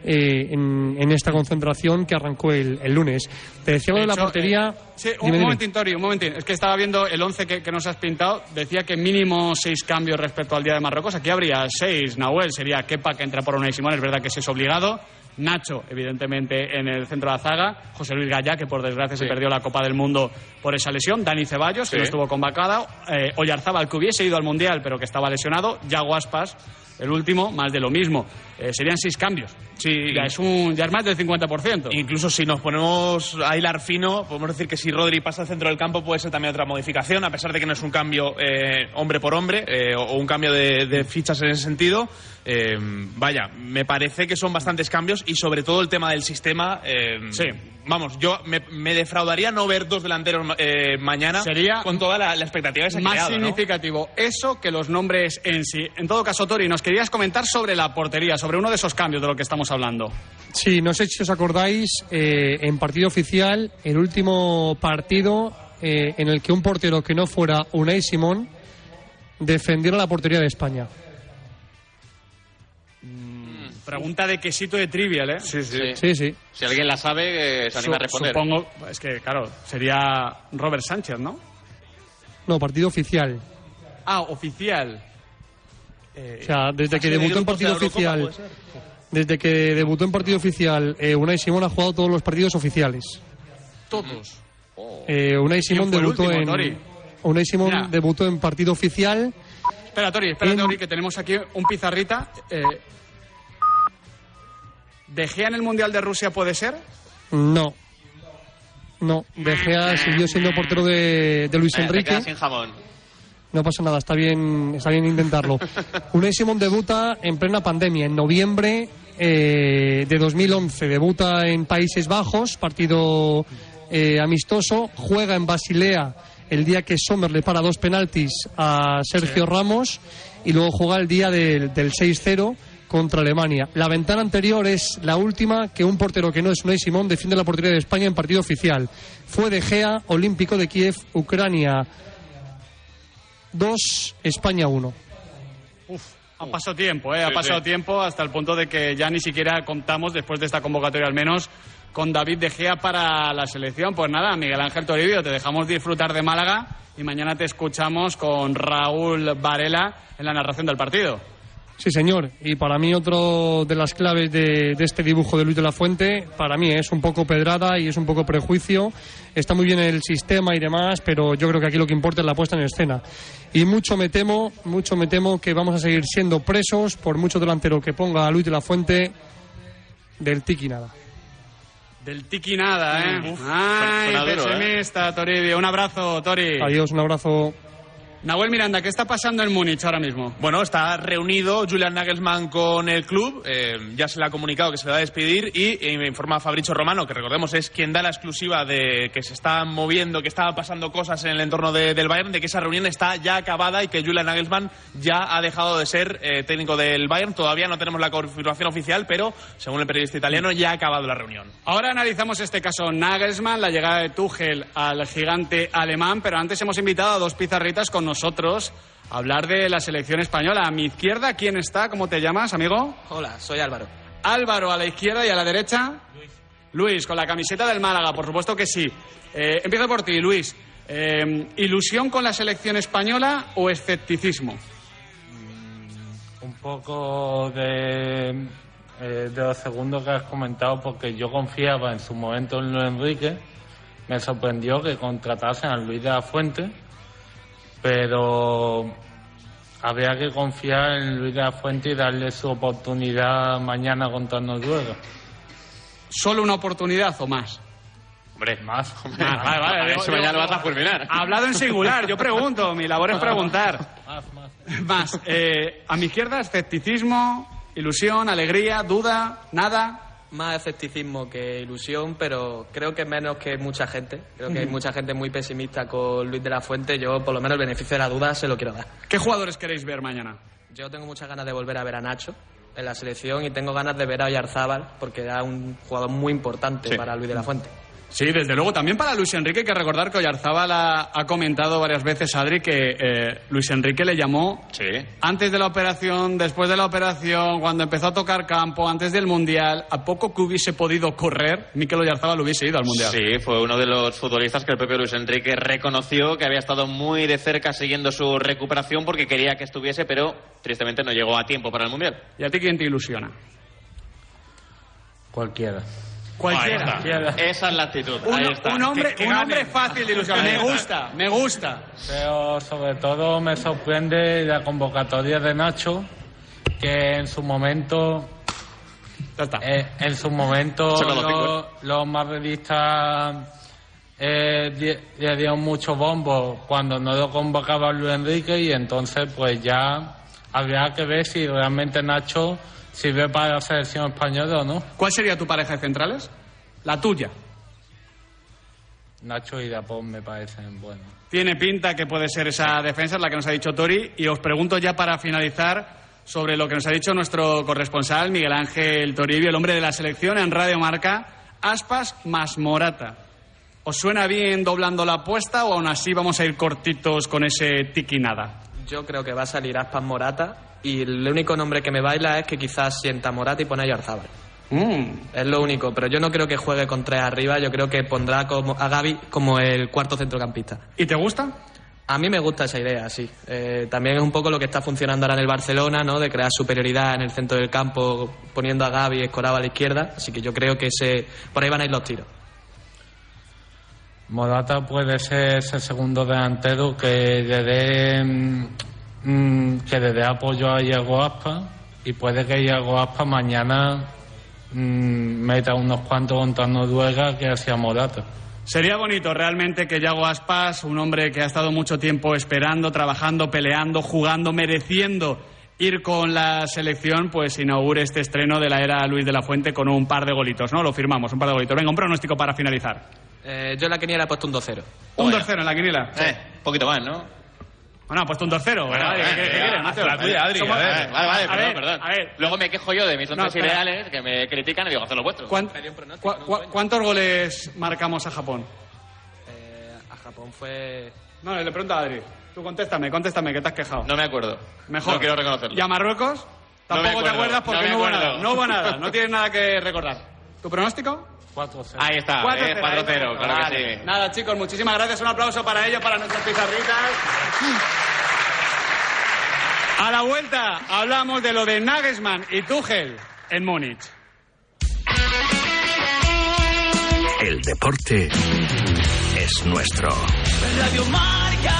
eh, en, en esta concentración que arrancó el, el lunes. Te decía lo de la hecho, portería. eh, sí, un Dime, dime. momentín, Tori, un momentín. Es que estaba viendo el 11 que, que nos has pintado. Decía que mínimo seis cambios respecto al día de Marruecos. Aquí habría seis. Nahuel sería Kepa, que entra por una y Simón. Es verdad que ese es obligado. Nacho, evidentemente, en el centro de la zaga. José Luis Gallá, que por desgracia se perdió la Copa del Mundo por esa lesión. Dani Ceballos, que no estuvo convocado. Eh, Oyarzábal, que hubiese ido al Mundial, pero que estaba lesionado. Yago Aspas, el último, más de lo mismo. Eh, serían seis cambios. Sí. Ya es, un, ya es más del 50%. Incluso si nos ponemos a hilar fino, podemos decir que si Rodri pasa al centro del campo puede ser también otra modificación, a pesar de que no es un cambio eh, hombre por hombre eh, o un cambio de, de fichas en ese sentido. Eh, vaya, me parece que son bastantes cambios y sobre todo el tema del sistema. eh, Vamos, yo me, me defraudaría no ver dos delanteros eh, mañana Sería con toda la, la expectativa que se ha más creado, ¿no? significativo eso que los nombres en sí. En todo caso, Tori, nos querías comentar sobre la portería, sobre uno de esos cambios de lo que estamos hablando. Sí, no sé si os acordáis, eh, en partido oficial, el último partido eh, en el que un portero que no fuera Unai Simón defendiera la portería de España. Pregunta de quesito de trivial, ¿eh? Sí, Sí, sí. Si alguien la sabe, eh, se anima a Su- responder. Supongo, es que claro, sería Robert Sánchez, ¿no? No, partido oficial. Ah, oficial. Eh, O sea, desde que debutó en de partido oficial, desde que debutó en partido oficial, eh, Unai Simón ha jugado todos los partidos oficiales. Todos. Eh, Unai Simón debutó último, en Tori? Unai Simón Mira. debutó en partido oficial. Espera, Tori, espera, Tori, que tenemos aquí un pizarrita. Eh, ¿De Gea en el Mundial de Rusia puede ser? No. No, De Gea siguió siendo portero de, de Luis Eh, te Enrique. quedas sin jamón. No pasa nada, está bien, está bien intentarlo. [LAUGHS] Unai Simón debuta en plena pandemia, en noviembre eh, de 2011. Debuta en Países Bajos, partido eh, amistoso. Juega en Basilea el día que Sommer le para dos penaltis a Sergio Ramos y luego juega el día del, del 6-0 contra Alemania. La ventana anterior es la última que un portero que no es Unai Simón defiende la portería de España en partido oficial. Fue de Gea, Olímpico de Kiev, Ucrania 2, España 1. Ha pasado tiempo, ¿eh? Ha Sí, pasado sí. tiempo hasta el punto de que ya ni siquiera contamos, después de esta convocatoria al menos, con David De Gea para la selección. Pues nada, Miguel Ángel Toribio, te dejamos disfrutar de Málaga y mañana te escuchamos con Raúl Varela en la narración del partido. Sí, señor. Y para mí otro de las claves de, de este dibujo de Luis de la Fuente, para mí es un poco pedrada y es un poco prejuicio. Está muy bien el sistema y demás, pero yo creo que aquí lo que importa es la puesta en escena. Y mucho me temo, mucho me temo que vamos a seguir siendo presos por mucho delantero que ponga a Luis de la Fuente del tiki nada. Del tiki nada, ¿eh? Uf, Ay, ¿eh? pesimista, Toribio. Un abrazo, Tori. Adiós, un abrazo. Nahuel Miranda, ¿qué está pasando en Múnich ahora mismo? Bueno, está reunido Julian Nagelsmann con el club, eh, ya se le ha comunicado que se le va a despedir y eh, me informa Fabricio Romano, que recordemos es quien da la exclusiva de que se está moviendo, que estaba pasando cosas en el entorno de- del Bayern, de que esa reunión está ya acabada y que Julian Nagelsmann ya ha dejado de ser eh, técnico del Bayern. Todavía no tenemos la confirmación oficial, pero según el periodista italiano ya ha acabado la reunión. Ahora analizamos este caso Nagelsmann, la llegada de Tuchel al gigante alemán, pero antes hemos invitado a dos pizarritas con nosotros a hablar de la selección española. A mi izquierda, ¿quién está? ¿Cómo te llamas, amigo? Hola, soy Álvaro. Álvaro a la izquierda y a la derecha. Luis. con la camiseta del Málaga, por supuesto que sí. Eh, empiezo por ti, Luis. Eh, ¿Ilusión con la selección española o escepticismo? Un poco de, eh, de los segundos que has comentado, porque yo confiaba en su momento en Luis Enrique. Me sorprendió que contratasen a Luis de la Fuente, pero habría que confiar en Luis de la Fuente y darle su oportunidad mañana contra Noruega. ¿Solo una oportunidad o más? Hombre, más. Ah, vale, vale, A ver digo- si mañana digo- vas a fulminar. Ha hablado en singular, yo pregunto, mi labor es preguntar. Más, más. Más, eh, a mi izquierda, escepticismo, ilusión, alegría, duda, nada. Más escepticismo que ilusión, pero creo que menos que mucha gente. Creo que hay mucha gente muy pesimista con Luis de la Fuente. Yo, por lo menos, el beneficio de la duda se lo quiero dar. ¿Qué jugadores queréis ver mañana? Yo tengo muchas ganas de volver a ver a Nacho en la selección y tengo ganas de ver a Oyarzábal porque era un jugador muy importante Sí. para Luis de la Fuente. Sí, desde luego. También para Luis Enrique hay que recordar que Oyarzábal ha, ha comentado varias veces, Adri, que eh, Luis Enrique le llamó antes de la operación, después de la operación, cuando empezó a tocar campo, antes del Mundial, a poco que hubiese podido correr, Mikel Oyarzábal hubiese ido al Mundial. Sí, fue uno de los futbolistas que el propio Luis Enrique reconoció que había estado muy de cerca siguiendo su recuperación porque quería que estuviese, pero tristemente no llegó a tiempo para el Mundial. ¿Y a ti quién te ilusiona? Cualquiera. Cualquiera. Esa es la actitud. Un, Ahí está. un hombre, Que- que un hombre fácil de ilusionar. Me gusta, me gusta. Pero sobre todo me sorprende la convocatoria de Nacho, que en su momento. eh, en su momento los los, los madridistas eh, le dieron mucho bombo cuando no lo convocaba Luis Enrique y entonces pues ya habría que ver si realmente Nacho sirve para la selección española o no. ¿Cuál sería tu pareja de centrales? La tuya. Nacho y Dapón me parecen buenos. Tiene pinta que puede ser esa defensa, la que nos ha dicho Tori. Y os pregunto ya para finalizar sobre lo que nos ha dicho nuestro corresponsal, Miguel Ángel Toribio, el hombre de la selección en Radio Marca, Aspas más Morata. ¿Os suena bien doblando la apuesta o aún así vamos a ir cortitos con ese tiki nada? Yo creo que va a salir Aspas Morata y el único nombre que me baila es que quizás sienta Morata y pone a Yarzábal. Es lo único, pero yo no creo que juegue con tres arriba, yo creo que pondrá como, a Gaby como el cuarto centrocampista. ¿Y te gusta? A mí me gusta esa idea, sí. Eh, también es un poco lo que está funcionando ahora en el Barcelona, ¿no? De crear superioridad en el centro del campo, poniendo a Gaby y Escoraba a la izquierda. Así que yo creo que ese, por ahí van a ir los tiros. Morata puede ser ese segundo delantero que le dé mm, mm, que le dé apoyo a Iago Aspa y puede que Iago Aspa mañana mm, meta unos cuantos contra Noruega que hacía Morata. Sería bonito realmente que Yago Aspas, un hombre que ha estado mucho tiempo esperando, trabajando, peleando, jugando, mereciendo ir con la selección, pues inaugure este estreno de la era Luis de la Fuente con un par de golitos, ¿no? Lo firmamos, un par de golitos. Venga, un pronóstico para finalizar. Eh, yo en la quiniela he puesto un 2-0. Un 2-0 en la quiniela. Eh, un poquito más, ¿no? Bueno, ha puesto un 2-0. Bueno, ¿Vale? eh, ¿Qué- qué eh, quieres, ah. Vale, vale, a perdón, ver, perdón. a ver. Luego me quejo yo de mis No, once espera. ideales que me critican y digo, haced los vuestros. ¿Cuán- cua- cua- ¿Cuántos goles marcamos a Japón? Eh, a Japón fue... No, le pregunto a Adri. Tú contéstame, contéstame, que te has quejado. No me acuerdo. Mejor. No quiero reconocerlo. ¿Y a Marruecos? No Tampoco te acuerdo, acuerdas porque no no, hubo nada. No hubo nada. No tienes nada que recordar. ¿Tu pronóstico? 4-0. Ahí está, 4-0, eh, 4-0, claro Vale. que sí. Nada, chicos, muchísimas gracias. Un aplauso para ellos, para nuestras pizarritas. A la vuelta hablamos de lo de Nagelsmann y Tuchel en Múnich. El deporte es nuestro. Radio Marca.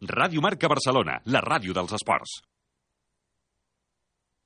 Ràdio Marca Barcelona, la ràdio dels esports.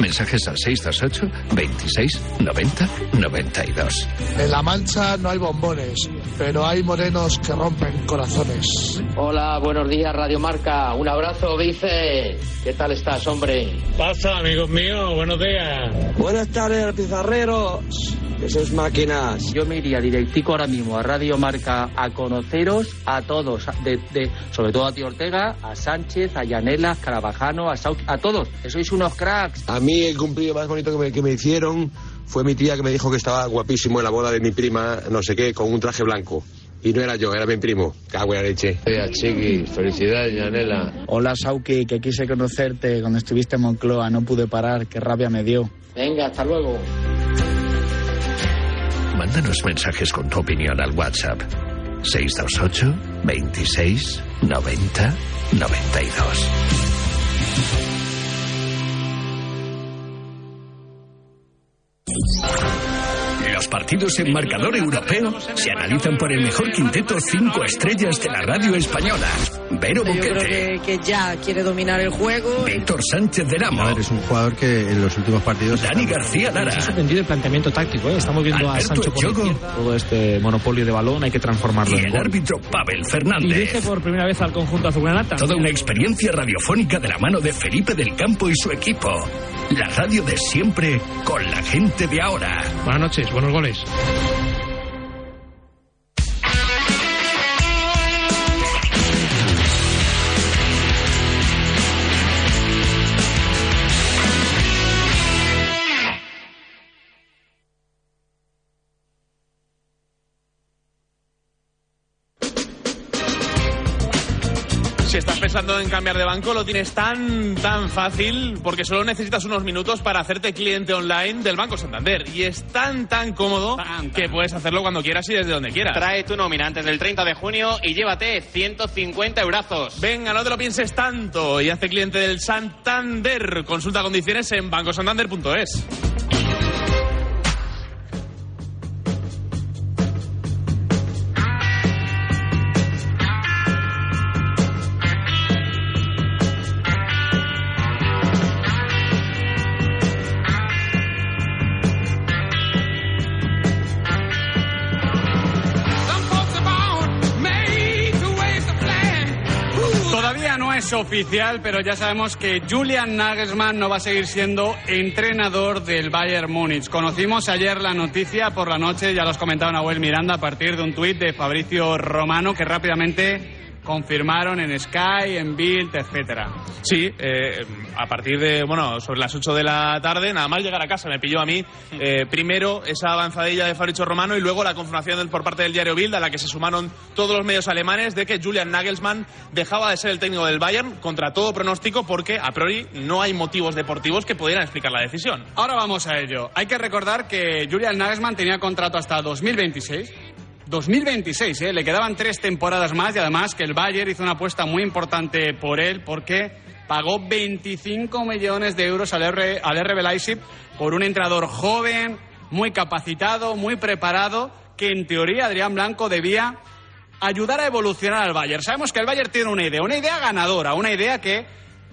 Mensajes al 628 26 90 92. En La Mancha no hay bombones, pero hay morenos que rompen corazones. Hola, buenos días, Radio Marca. Un abrazo, Vice. ¿Qué tal estás, hombre? Pasa, amigos míos, buenos días. Buenas tardes, pizarreros. Esas máquinas. Yo me iría directico ahora mismo a Radio Marca a conoceros a todos, de, de- sobre todo a Tío Ortega, a Sánchez, a Yanela, a Carabajano, a Sau, a todos. Que sois unos cracks. A mí el cumplido más bonito que me, que me hicieron fue mi tía que me dijo que estaba guapísimo en la boda de mi prima, no sé qué, con un traje blanco. Y no era yo, era mi primo. Cago en la leche. Chiqui, felicidades, Yanela. Hola Sauki, que quise conocerte cuando estuviste en Moncloa, no pude parar, qué rabia me dio. Venga, hasta luego. Mándanos mensajes con tu opinión al WhatsApp 628 26 90 92. Las partidos en marcador europeo se analizan por el mejor quinteto cinco estrellas de la radio española. Vero Yo creo Boquete, que, que ya quiere dominar el juego. Víctor Sánchez de Ramo, Es un jugador que en los últimos partidos. Dani García Lara, Ha sorprendido el planteamiento táctico. ¿eh? Estamos viendo a Alberto Sancho por Yogo. Todo este monopolio de balón hay que transformarlo y en el gol. árbitro Pavel Y dirige Fernández. por primera vez al conjunto azulgranata. Toda una experiencia radiofónica de la mano de Felipe del Campo y su equipo. La radio de siempre con la gente de ahora. Buenas noches, buenos goles. Pensando en cambiar de banco, lo tienes tan, tan fácil porque solo necesitas unos minutos para hacerte cliente online del Banco Santander. Y es tan, tan cómodo que puedes hacerlo cuando quieras y desde donde quieras. Trae tu nómina antes del 30 de junio y llévate 150 eurazos. Venga, no te lo pienses tanto y hazte cliente del Santander. Consulta condiciones en bancosantander.es. oficial, pero ya sabemos que Julian Nagelsmann no va a seguir siendo entrenador del Bayern Múnich. Conocimos ayer la noticia por la noche, ya los comentaba Nahuel Miranda, a partir de un tuit de Fabricio Romano que rápidamente confirmaron en Sky, en Bild, etcétera. Sí, eh, a partir de, bueno, sobre las 8 de la tarde, nada más llegar a casa me pilló a mí eh, primero esa avanzadilla de Fabricio Romano y luego la confirmación por parte del diario Bild a la que se sumaron todos los medios alemanes de que Julian Nagelsmann dejaba de ser el técnico del Bayern contra todo pronóstico porque a priori no hay motivos deportivos que pudieran explicar la decisión. Ahora vamos a ello. Hay que recordar que Julian Nagelsmann tenía contrato hasta 2026. 2026, ¿eh? le quedaban tres temporadas más y además que el Bayern hizo una apuesta muy importante por él porque pagó 25 millones de euros al, R, al RB por un entrenador joven, muy capacitado, muy preparado, que en teoría Adrián Blanco debía ayudar a evolucionar al Bayern. Sabemos que el Bayern tiene una idea, una idea ganadora, una idea que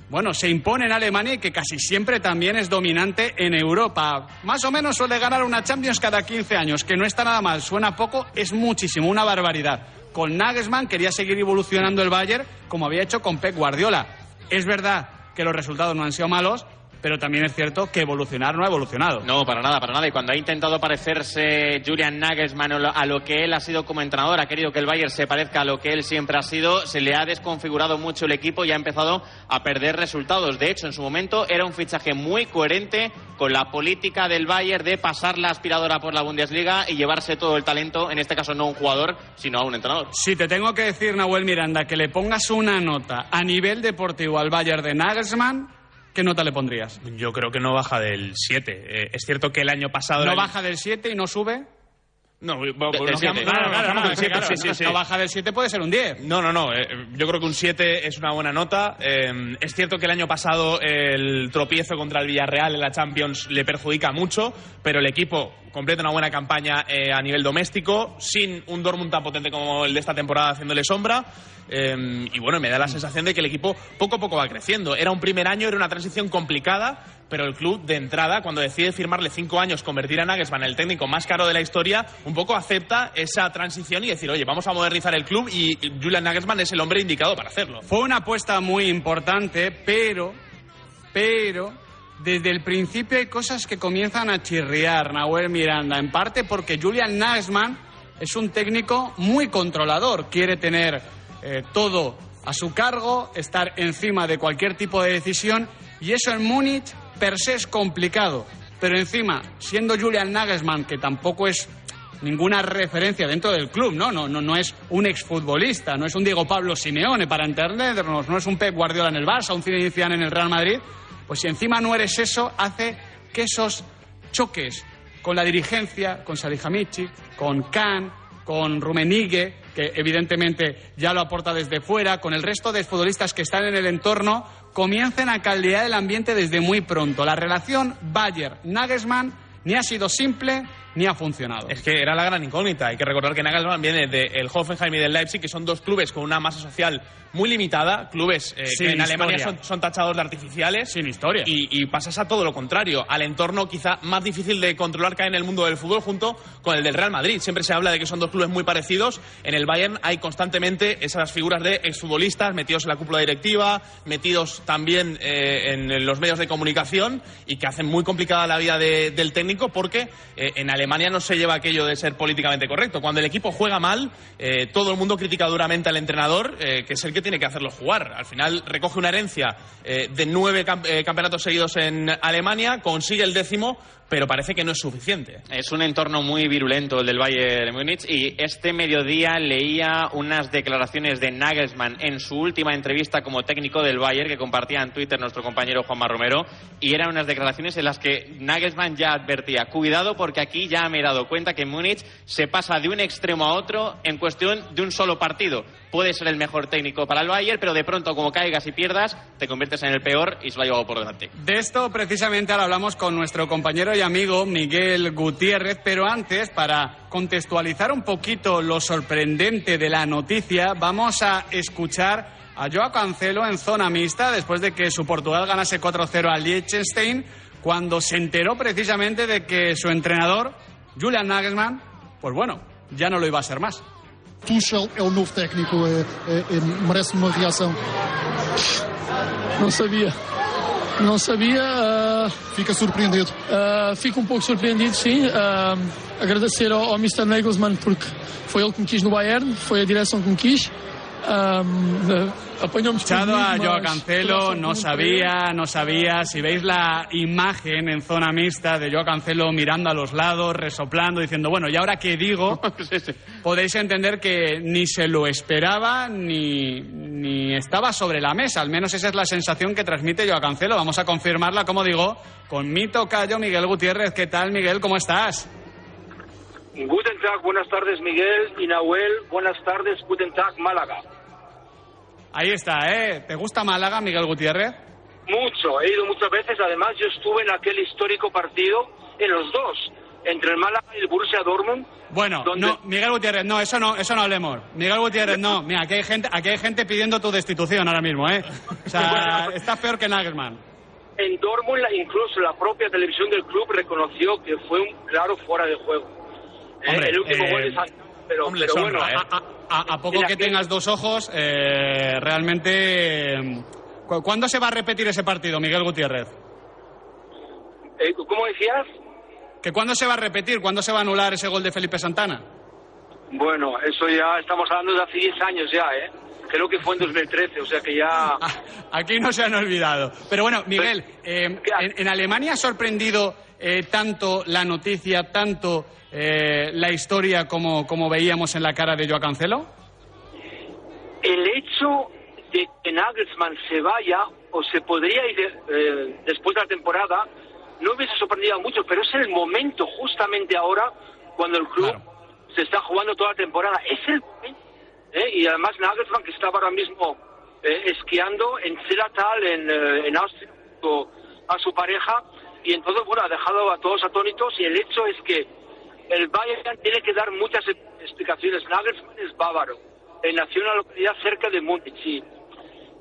bueno, se impone en Alemania y que casi siempre también es dominante en Europa. Más o menos suele ganar una Champions cada 15 años, que no está nada mal, suena poco, es muchísimo, una barbaridad. Con Nagelsmann quería seguir evolucionando el Bayern como había hecho con Pep Guardiola. Es verdad que los resultados no han sido malos, pero también es cierto que evolucionar no ha evolucionado. No, para nada, para nada. Y cuando ha intentado parecerse Julian Nagelsmann a lo- que él ha sido como entrenador, ha querido que el Bayern se parezca a lo que él siempre ha sido, se le ha desconfigurado mucho el equipo y ha empezado a perder resultados. De hecho, en su momento era un fichaje muy coherente con la política del Bayern de pasar la aspiradora por la Bundesliga y llevarse todo el talento, en este caso no a un jugador, sino a un entrenador. Si te tengo que decir, Nahuel Miranda, que le pongas una nota a nivel deportivo al Bayern de Nagelsmann, ¿qué nota le pondrías? Yo creo que no baja del 7. es cierto que el año pasado... ¿No baja del 7 y no sube? No, del sí. No baja del 7 puede ser un 10. No, no, no. eh, yo creo que un 7 es una buena nota. Eh, es cierto que el año pasado el tropiezo contra el Villarreal en la Champions le perjudica mucho, pero el equipo completa una buena campaña eh, a nivel doméstico, sin un Dortmund tan potente como el de esta temporada haciéndole sombra. Eh, y bueno, me da la sensación de que el equipo poco a poco va creciendo. Era un primer año, era una transición complicada, pero el club de entrada, cuando decide firmarle cinco años, convertir a Nagelsmann en el técnico más caro de la historia, un poco acepta esa transición y decir, oye, vamos a modernizar el club y Julian Nagelsmann es el hombre indicado para hacerlo. Fue una apuesta muy importante, pero, pero, desde el principio hay cosas que comienzan a chirriar, Nahuel Miranda, en parte porque Julian Nagelsmann es un técnico muy controlador, quiere tener eh, todo a su cargo, estar encima de cualquier tipo de decisión, y eso en Múnich per se es complicado. Pero encima, siendo Julian Nagelsmann, que tampoco es ninguna referencia dentro del club, ¿no? No, no, no es un exfutbolista, no es un Diego Pablo Simeone, para entendernos, no es un Pep Guardiola en el Barça, un Zinedine Zidane en el Real Madrid, pues si encima no eres eso, hace que esos choques con la dirigencia, con Salihamidzic, con Kahn, con Rummenigge, que evidentemente ya lo aporta desde fuera, con el resto de futbolistas que están en el entorno, comiencen a caldear el ambiente desde muy pronto. La relación Bayer-Nagelsmann ni ha sido simple ni ha funcionado. Es que era la gran incógnita. Hay que recordar que Nagelsmann viene del Hoffenheim y del Leipzig, que son dos clubes con una masa social muy limitada, clubes eh, que en Alemania historia. son, son tachados de artificiales. Sin historia. Y, y pasas a todo lo contrario, al entorno quizá más difícil de controlar que hay en el mundo del fútbol junto con el del Real Madrid. Siempre se habla de que son dos clubes muy parecidos. En el Bayern hay constantemente esas figuras de exfutbolistas metidos en la cúpula directiva, metidos también eh, en los medios de comunicación y que hacen muy complicada la vida de- del técnico porque eh, en Alemania no se lleva aquello de ser políticamente correcto. Cuando el equipo juega mal, eh, todo el mundo critica duramente al entrenador, eh, que es el que tiene que hacerlo jugar. Al final recoge una herencia eh, de nueve cam- campeonatos seguidos en Alemania, consigue el décimo, pero parece que no es suficiente. Es un entorno muy virulento el del Bayern de Múnich y este mediodía leía unas declaraciones de Nagelsmann en su última entrevista como técnico del Bayern que compartía en Twitter nuestro compañero Juanma Romero y eran unas declaraciones en las que Nagelsmann ya advertía, cuidado porque aquí ya me he dado cuenta que Múnich se pasa de un extremo a otro en cuestión de un solo partido. Puede ser el mejor técnico para el Bayern, pero de pronto como caigas y pierdas, te conviertes en el peor y se lo ha llevado por delante. De esto precisamente ahora hablamos con nuestro compañero y amigo Miguel Gutiérrez, pero antes, para contextualizar un poquito lo sorprendente de la noticia, vamos a escuchar a Joao Cancelo en zona mixta después de que su Portugal ganase 4-0 al Liechtenstein, cuando se enteró precisamente de que su entrenador, Julian Nagelsmann, pues bueno, ya no lo iba a ser más. Tuchel é o novo técnico, é, é- é- merece uma reação. Não sabia. Não sabia. ah, Fica surpreendido. ah, fico um pouco surpreendido, sim. Ah, agradecer ao, ao Mr. Nagelsmann porque foi ele que me quis no Bayern, foi a direção que me quis. Echado a Cancelo, no sabía, no sabía. Si veis la imagen en zona mixta de Joao Cancelo mirando a los lados, resoplando, diciendo, bueno, ¿y ahora qué digo? [LAUGHS] Podéis entender que ni se lo esperaba ni, ni estaba sobre la mesa. Al menos esa es la sensación que transmite Joao Cancelo. Vamos a confirmarla, como digo, con mi tocayo Miguel Gutiérrez. ¿Qué tal, Miguel? ¿Cómo estás? Guten Tag, buenas tardes Miguel y Nahuel, buenas tardes, Guten Tag Málaga. Ahí está, ¿eh? ¿Te gusta Málaga, Miguel Gutiérrez? Mucho, he ido muchas veces, además yo estuve en aquel histórico partido, en los dos, entre el Málaga y el Borussia Dortmund. Bueno, no, Miguel Gutiérrez, no, eso no, eso no hablemos. Miguel Gutiérrez, no. Mira, aquí hay gente, aquí hay gente pidiendo tu destitución ahora mismo, ¿eh? O sea, [LAUGHS] estás peor que Nagelsmann. En Dortmund incluso la propia televisión del club reconoció que fue un claro fuera de juego. Eh, Hombre, el último eh, gol de San- pero, hombre, pero bueno, ¿eh? a- a- A, a poco que tengas dos ojos, eh, realmente... eh, ¿cu- ¿Cuándo se va a repetir ese partido, Miguel Gutiérrez? eh, ¿cómo decías? ¿Que cuándo se va a repetir? ¿Cuándo se va a anular ese gol de Felipe Santana? Bueno, eso ya estamos hablando de hace 10 años ya, ¿eh? Creo que fue en 2013, o sea que ya... [LAUGHS] Aquí no se han olvidado. Pero bueno, Miguel, eh, en, en Alemania ha sorprendido eh, tanto la noticia, tanto eh, la historia como, como veíamos en la cara de Joao Cancelo. El hecho de que Nagelsmann se vaya o se podría ir eh, después de la temporada no hubiese sorprendido a muchos, pero es el momento justamente ahora cuando el club se está jugando toda la temporada. Es el momento. ¿eh? Y además Nagelsmann que estaba ahora mismo eh, esquiando en Zillertal, en, eh, en Austria, a su pareja, y entonces, bueno, ha dejado a todos atónitos y el hecho es que el Bayern tiene que dar muchas explicaciones. Nagelsmann es bávaro, eh, nació en una localidad cerca de Múnich y,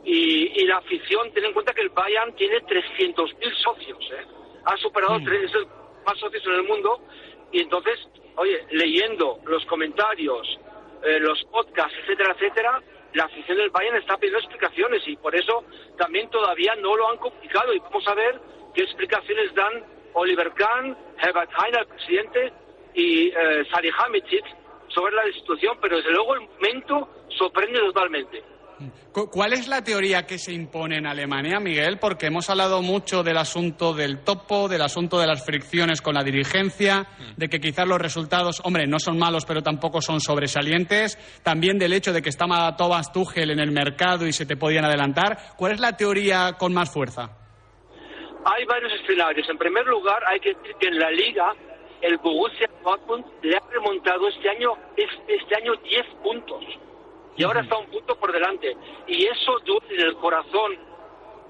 y, y la afición, ten en cuenta que el Bayern tiene 300.000 socios, ¿eh? ha superado tres, es el más socios en el mundo y entonces, oye, leyendo los comentarios, eh, los podcasts, etcétera, etcétera, la afición del Bayern está pidiendo explicaciones y por eso también todavía no lo han comunicado y vamos a ver qué explicaciones dan Oliver Kahn, Herbert Heiner, el presidente, y eh, Salihamidzic sobre la situación, pero desde luego el momento sorprende totalmente. Cu- ¿Cuál es la teoría que se impone en Alemania, Miguel? Porque hemos hablado mucho del asunto del topo, del asunto de las fricciones con la dirigencia, de que quizás los resultados, hombre, no son malos, pero tampoco son sobresalientes. También del hecho de que estaba Thomas Tuchel en el mercado y se te podían adelantar. ¿Cuál es la teoría con más fuerza? Hay varios escenarios. En primer lugar, hay que decir que en la liga el Borussia Dortmund le ha remontado este año es- este año 10 puntos y ahora está un punto por delante y eso duele en el corazón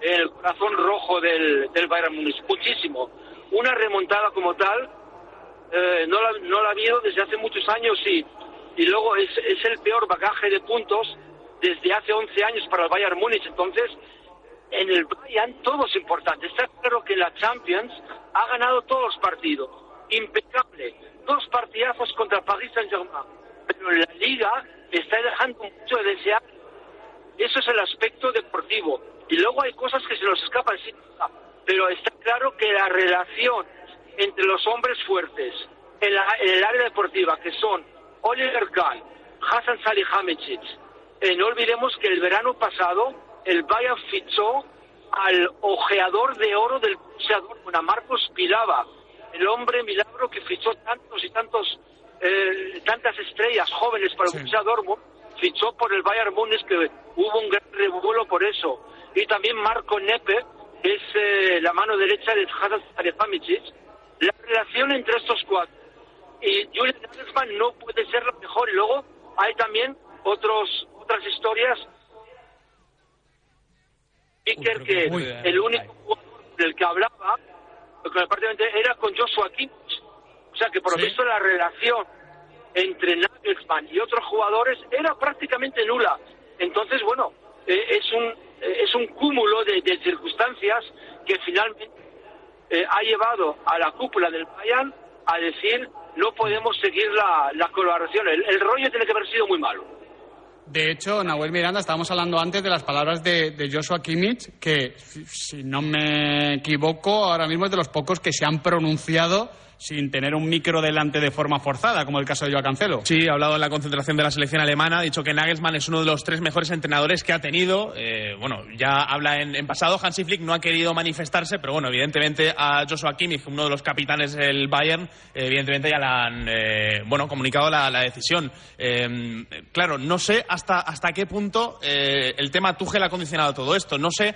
en el corazón rojo del, del Bayern Múnich muchísimo. Una remontada como tal eh, no, la, no la ha habido desde hace muchos años y, y luego es, es el peor bagaje de puntos desde hace 11 años para el Bayern Múnich. Entonces, en el Bayern todo es importante. Está claro que la Champions ha ganado todos los partidos. Impecable. Dos partidazos contra Paris Saint-Germain. Pero en la Liga está dejando mucho de desear. Eso es el aspecto deportivo. Y luego hay cosas que se nos escapan. sí, Pero está claro que la relación entre los hombres fuertes en, la- en el área deportiva, que son Oliver Kahn, Hassan Salihamidzic, eh, no olvidemos que el verano pasado el Bayern fichó al ojeador de oro del Borussia Dortmund, a Marcos Pilava, el hombre milagro que fichó tantos y tantos eh, tantas estrellas jóvenes para el Borussia Dortmund, fichó por el Bayern Múnich que hubo un gran revuelo por eso. Y también Marco Nepe, que es eh, la mano derecha de Hassan Salihamidzic. La relación entre estos cuatro y Julian Nagelsmann no puede ser la mejor. Y luego hay también otros otras historias. Iker, que el único jugador del que hablaba, que era con Joshua Kimmich. O sea que por lo visto la relación entre Nagelsmann y otros jugadores era prácticamente nula. Entonces, bueno, eh, es un eh, es un cúmulo de, de circunstancias que finalmente eh, ha llevado a la cúpula del Bayern a decir no podemos seguir la, la colaboración. El, el rollo tiene que haber sido muy malo. De hecho, Nahuel Miranda, estábamos hablando antes de las palabras de, de Joshua Kimmich, que, si si no me equivoco, ahora mismo es de los pocos que se han pronunciado sin tener un micro delante de forma forzada, como el caso de Joao Cancelo. Sí, ha hablado en la concentración de la selección alemana, ha dicho que Nagelsmann es uno de los tres mejores entrenadores que ha tenido. Eh, bueno, ya habla en, pasado, Hansi Flick no ha querido manifestarse, pero bueno, evidentemente a Joshua Kimmich, uno de los capitanes del Bayern, eh, evidentemente ya le han eh, bueno, comunicado la, decisión. Claro, no sé hasta, hasta qué punto el tema Tuchel ha condicionado todo esto. No sé,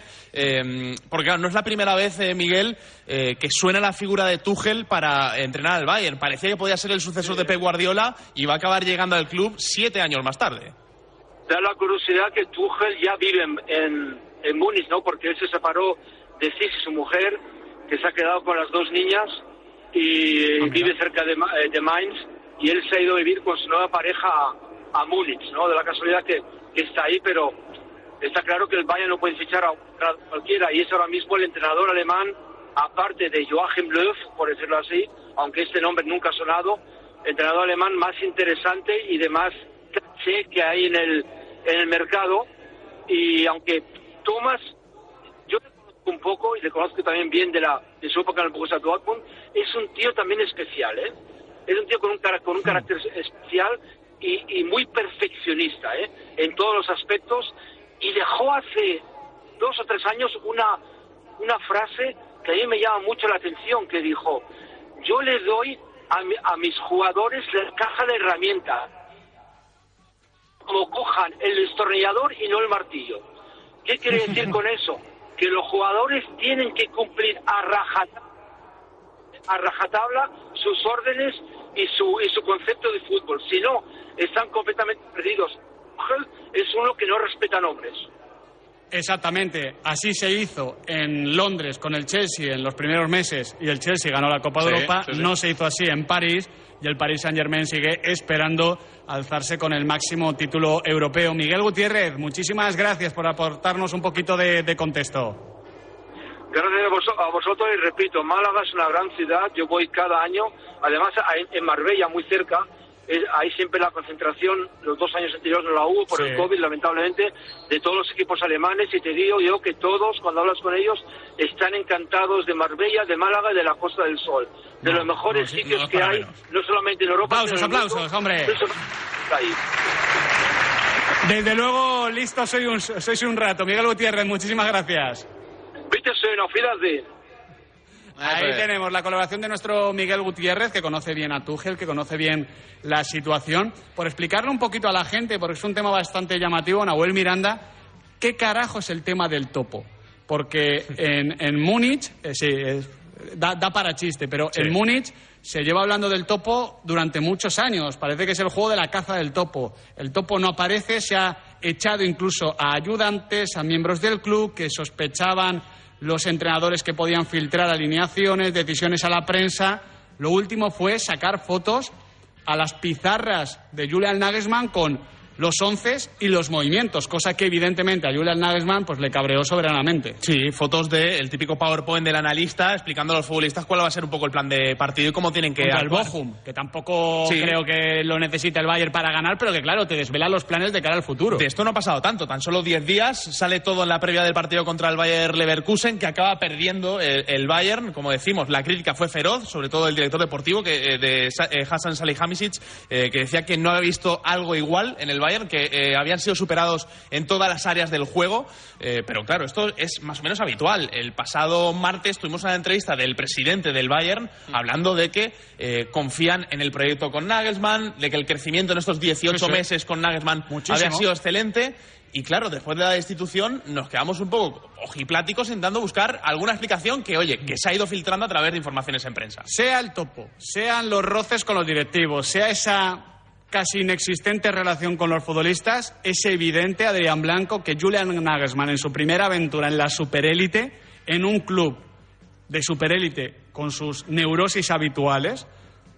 porque claro, no es la primera vez, Miguel, que suena la figura de Tuchel para entrenar al Bayern. Parecía que podía ser el sucesor de Pep Guardiola y va a acabar llegando al club siete años más tarde. Da la curiosidad que Tuchel ya vive en, en, en Múnich, ¿no? Porque él se separó de Cis y su mujer, que se ha quedado con las dos niñas y vive cerca de, eh, de Mainz y él se ha ido a vivir con su nueva pareja a, a Múnich, ¿no? De la casualidad que, que está ahí, pero está claro que el Bayern no puede fichar a cualquiera y es ahora mismo el entrenador alemán, aparte de Joachim Löw, por decirlo así, aunque este nombre nunca ha sonado, entrenador alemán más interesante y de más caché que hay en el, en el mercado. Y aunque Thomas, yo le conozco un poco y le conozco también bien de, la, de su época en el Borussia Dortmund, es un tío también especial, ¿eh? Es un tío con un, con un carácter especial y, y muy perfeccionista, ¿eh? En todos los aspectos. Y dejó hace dos o tres años una, una frase que a mí me llama mucho la atención, que dijo, yo le doy a, mi- a mis jugadores la caja de herramientas, como cojan el destornillador y no el martillo. ¿Qué quiere [LAUGHS] decir con eso? Que los jugadores tienen que cumplir a rajatabla, a rajatabla sus órdenes y su, y su concepto de fútbol. Si no, están completamente perdidos. Es uno que no respeta nombres. Exactamente, así se hizo en Londres con el Chelsea en los primeros meses y el Chelsea ganó la Copa de Europa. sí, sí. No se hizo así en París y el Paris Saint Germain sigue esperando alzarse con el máximo título europeo. Miguel Gutiérrez, muchísimas gracias por aportarnos un poquito de, de contexto. Gracias a, vos- a vosotros y repito, Málaga es una gran ciudad, yo voy cada año, además en Marbella, muy cerca, hay siempre la concentración, los dos años anteriores no la hubo por Sí. el COVID, lamentablemente, de todos los equipos alemanes y te digo yo que todos, cuando hablas con ellos, están encantados de Marbella, de Málaga y de la Costa del Sol, de No, los mejores no, sitios no que hay, menos. no solamente en Europa, Aplausos, sino en el mundo. aplausos, hombre. Ahí. Desde luego, listo soy un, sois un rato. Miguel Gutiérrez, muchísimas gracias. Viste, soy no de... Ahí tenemos la colaboración de nuestro Miguel Gutiérrez, que conoce bien a Tuchel, que conoce bien la situación. Por explicarle un poquito a la gente, porque es un tema bastante llamativo, Nahuel Miranda, ¿qué carajo es el tema del topo? Porque en, en Múnich, eh, sí, es- da, da para chiste, pero Sí. en Múnich se lleva hablando del topo durante muchos años. Parece que es el juego de la caza del topo. El topo no aparece, se ha echado incluso a ayudantes, a miembros del club que sospechaban los entrenadores que podían filtrar alineaciones, decisiones a la prensa. Lo último fue sacar fotos a las pizarras de Julian Nagelsmann con los once y los movimientos, cosa que evidentemente a Julian Nagelsmann pues le cabreó soberanamente. Sí, fotos del típico PowerPoint del analista explicando a los futbolistas cuál va a ser un poco el plan de partido y cómo tienen que Contra el actuar. Bochum, que tampoco Sí. creo que lo necesita el Bayern para ganar, pero que claro, te desvela los planes de cara al futuro. De esto no ha pasado tanto, tan solo 10 días, sale todo en la previa del partido contra el Bayern Leverkusen, que acaba perdiendo el, el Bayern, como decimos, la crítica fue feroz, sobre todo el director deportivo que, eh, de eh, Hassan Salihamidzic, eh, que decía que no había visto algo igual en el Bayern, que eh, habían sido superados en todas las áreas del juego, eh, pero claro, esto es más o menos habitual. El pasado martes tuvimos una entrevista del presidente del Bayern hablando de que eh, confían en el proyecto con Nagelsmann, de que el crecimiento en estos 18 Sí, sí. meses con Nagelsmann Muchísimo. había sido excelente. Y claro, después de la destitución nos quedamos un poco ojipláticos intentando buscar alguna explicación que, oye, que se ha ido filtrando a través de informaciones en prensa. Sea el topo, sean los roces con los directivos, sea esa casi inexistente relación con los futbolistas, es evidente, Adrián Blanco, que Julian Nagelsmann en su primera aventura en la superélite, en un club de superélite con sus neurosis habituales,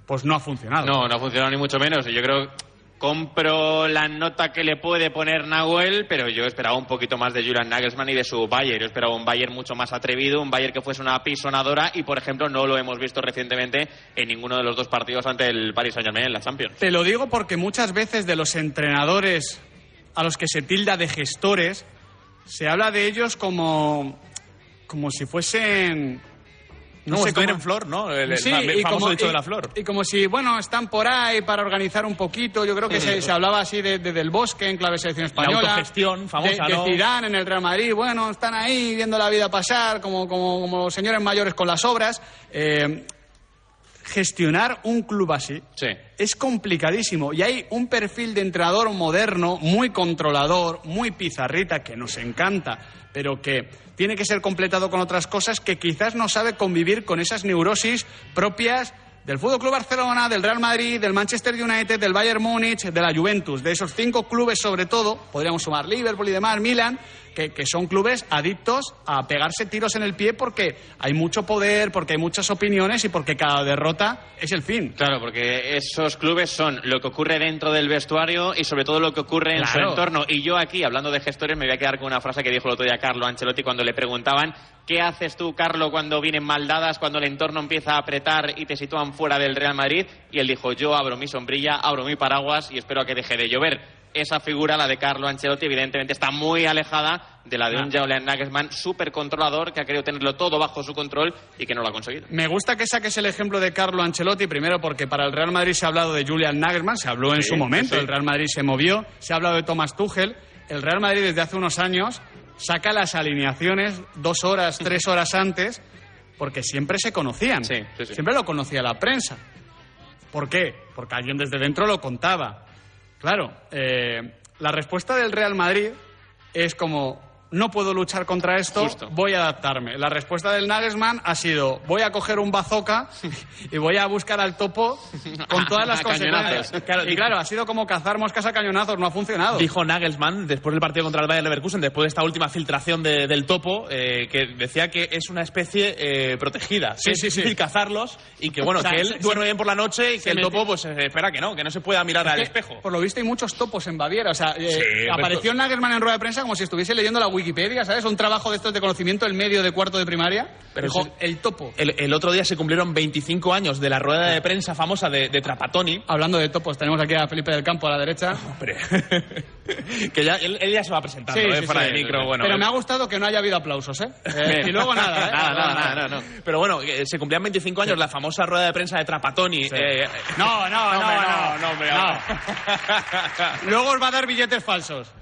pues no ha funcionado. No, no ha funcionado ni mucho menos. Y yo creo compro la nota que le puede poner Nahuel, pero yo esperaba un poquito más de Julian Nagelsmann y de su Bayern. Yo esperaba un Bayern mucho más atrevido, un Bayern que fuese una pisonadora y, por ejemplo, no lo hemos visto recientemente en ninguno de los dos partidos ante el Paris Saint-Germain en la Champions. Te lo digo porque muchas veces de los entrenadores a los que se tilda de gestores, se habla de ellos como, como si fuesen... No, sé si tuvieran cómo- flor, ¿no? El- el Sí, y famoso como- dicho y- de la flor. Y como si, bueno, están por ahí para organizar un poquito. Yo creo que se, se hablaba así de, de- del bosque en clave selección española. autogestión famosa, de, de ¿no? Zidane en el Real Madrid. Bueno, están ahí viendo la vida pasar como, como, como señores mayores con las obras. Eh, gestionar un club así es complicadísimo. Y hay un perfil de entrenador moderno, muy controlador, muy pizarrita, que nos encanta, pero que tiene que ser completado con otras cosas que quizás no sabe convivir con esas neurosis propias del Fútbol Club Barcelona, del Real Madrid, del Manchester United, del Bayern Múnich, de la Juventus, de esos cinco clubes sobre todo, podríamos sumar Liverpool y demás, Milan, que, que son clubes adictos a pegarse tiros en el pie porque hay mucho poder, porque hay muchas opiniones y porque cada derrota es el fin. Claro, porque esos clubes son lo que ocurre dentro del vestuario y sobre todo lo que ocurre en su entorno. Y yo aquí, hablando de gestores, me voy a quedar con una frase que dijo el otro día Carlo Ancelotti cuando le preguntaban ¿qué haces tú, Carlo, cuando vienen maldadas, cuando el entorno empieza a apretar y te sitúan fuera del Real Madrid? Y él dijo, yo abro mi sombrilla, abro mi paraguas y espero a que deje de llover. Esa figura, la de Carlo Ancelotti, evidentemente está muy alejada de la de un Julian Nagelsmann súper controlador que ha querido tenerlo todo bajo su control y que no lo ha conseguido. Me gusta que saques el ejemplo de Carlo Ancelotti, primero porque para el Real Madrid se ha hablado de Julian Nagelsmann, se habló en Sí, su momento, sí, el Real Madrid se movió, se ha hablado de Thomas Tuchel, el Real Madrid desde hace unos años saca las alineaciones dos horas, tres horas antes, porque siempre se conocían, sí, sí. siempre lo conocía la prensa. ¿Por qué? Porque alguien desde dentro lo contaba. Claro, eh, la respuesta del Real Madrid es como, no puedo luchar contra esto, voy a adaptarme. La respuesta del Nagelsmann ha sido, voy a coger un bazooka y voy a buscar al topo con todas las [LAUGHS] consecuencias. Claro, y claro, ha sido como cazar moscas a cañonazos, no ha funcionado. Dijo Nagelsmann, después del partido contra el Bayern Leverkusen, después de esta última filtración de- del topo, eh, que decía que es una especie eh, protegida. Sí, sí, es sí. difícil cazarlos y que, bueno, O sea, que él duerme bien por la noche y que el mete- topo, pues, eh, espera que no, que no se pueda mirar al que, espejo. Por lo visto hay muchos topos en Baviera. O sea, eh, apareció Nagelsmann en rueda de prensa como si estuviese leyendo la Wikipedia, ¿sabes? Un trabajo de estos de conocimiento en medio de cuarto de primaria. Pero Dijo, sí. el topo. El, el otro día se cumplieron 25 años de la rueda de prensa famosa de, de Trapatoni. Hablando de topos, tenemos aquí a Felipe del Campo a la derecha. [LAUGHS] [LAUGHS] que ya, él, él ya se va presentando, Sí, eh, sí, fuera sí. de micro. Bueno, Pero eh. me ha gustado que no haya habido aplausos, ¿eh? [LAUGHS] Eh, y luego nada, ¿eh? Nada, Luego nada, nada, no. Pero bueno, se cumplían 25 años la famosa rueda de prensa de Trapatoni. eh, No, no, no, hombre, no, no, hombre, no. Luego os va a dar billetes falsos.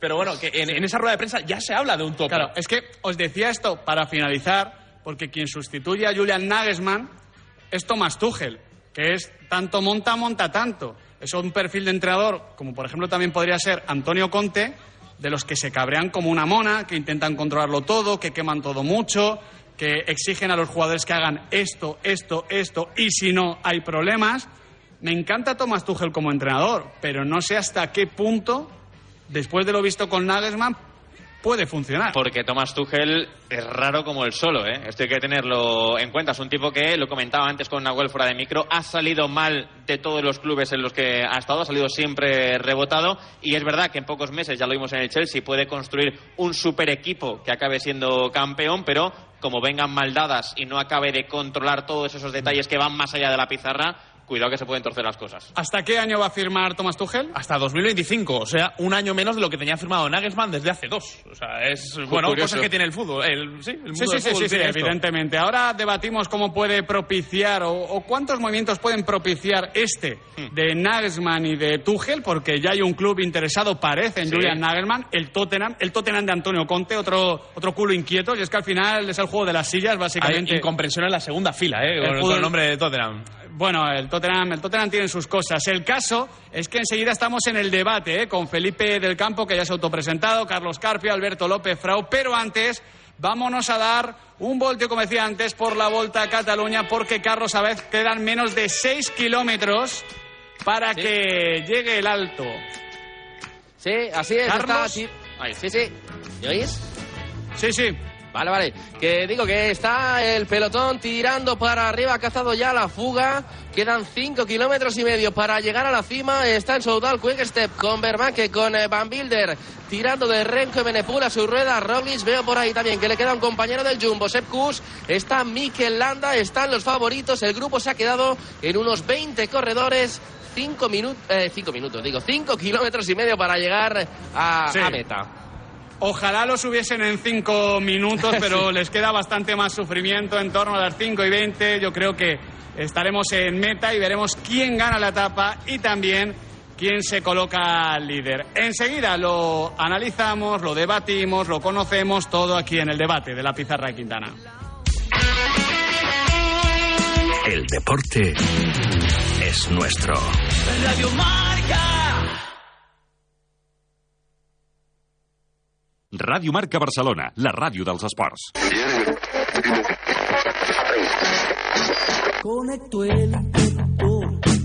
Pero bueno, que en, esa rueda de prensa ya se habla de un topo. Claro, es que os decía esto para finalizar, porque quien sustituye a Julian Nagelsmann es Thomas Tuchel, que es tanto monta, monta tanto. Es un perfil de entrenador, como por ejemplo también podría ser Antonio Conte, de los que se cabrean como una mona, que intentan controlarlo todo, que queman todo mucho, que exigen a los jugadores que hagan esto, esto, esto, y si no, hay problemas. Me encanta Thomas Tuchel como entrenador, pero no sé hasta qué punto, después de lo visto con Nagelsmann, puede funcionar. Porque Thomas Tuchel es raro como el solo, ¿eh? Esto hay que tenerlo en cuenta. Es un tipo que, lo comentaba antes con Nahuel fuera de micro, ha salido mal de todos los clubes en los que ha estado, ha salido siempre rebotado. Y es verdad que en pocos meses, ya lo vimos en el Chelsea, puede construir un super equipo que acabe siendo campeón, pero como vengan mal dadas y no acabe de controlar todos esos detalles que van más allá de la pizarra, cuidado que se pueden torcer las cosas. ¿Hasta qué año va a firmar Thomas Tuchel? Hasta 2025, o sea, un año menos de lo que tenía firmado Nagelsmann desde hace dos. O sea, es, bueno, curioso. cosas que tiene el fútbol. El, sí, el mundo Sí, sí, fútbol sí, sí, tiene esto. evidentemente. Ahora debatimos cómo puede propiciar o, o cuántos movimientos pueden propiciar este Hmm. de Nagelsmann y de Tuchel, porque ya hay un club interesado, parece, en Sí. Julian Nagelsmann, el Tottenham, el Tottenham de Antonio Conte, otro, otro culo inquieto, y es que al final es el juego de las sillas, básicamente. Hay incomprensión en la segunda fila, ¿eh? El Con, el nombre de Tottenham. Bueno, el Tottenham, el Tottenham tiene sus cosas. El caso es que enseguida estamos en el debate ¿eh? con Felipe del Campo, que ya se ha autopresentado, Carlos Carpio, Alberto López Frau, pero antes vámonos a dar un volteo, como decía antes, por la Volta a Cataluña, porque Carlos, a vez quedan menos de 6 kilómetros para que llegue el alto. Sí, así es. Carlos. Está, sí, sí, sí. ¿Me oís? Sí, sí. Vale, vale. Que digo que está el pelotón tirando para arriba, ha cazado ya la fuga. Quedan 5 kilómetros y medio para llegar a la cima. Está en Soudal Quick Step con Bermanque, con eh, Van Bilder, tirando de Renko y Benepul a su rueda. Roglic, veo por ahí también que le queda un compañero del Jumbo, Sepp Kuss. Está Mikel Landa, están los favoritos. El grupo se ha quedado en unos 20 corredores. 5 minutos, eh, cinco minutos, digo, 5 kilómetros y medio para llegar a, Sí. a meta. Ojalá los hubiesen en cinco minutos, [LAUGHS] pero les queda bastante más sufrimiento en torno a las 5 y 20. Yo creo que estaremos en meta y veremos quién gana la etapa y también quién se coloca líder. Enseguida lo analizamos, lo debatimos, lo conocemos todo aquí en el debate de la pizarra de Quintana. El deporte es nuestro. Radio Marca. Ràdio Marca Barcelona, la ràdio dels esports. Conecto el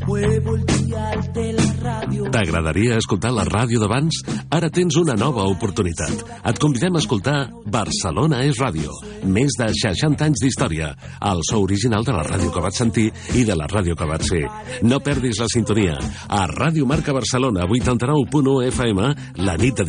muevo el dial de la radio. T'agradaria escoltar la ràdio d'abans? Ara tens una nova oportunitat. Et convidem a escoltar Barcelona és ràdio. Més de 60 anys d'història. El so original de la ràdio que vaig sentir i de la ràdio que vaig ser. No perdis la sintonia. A Ràdio Marca Barcelona, 89.1 FM, la nit de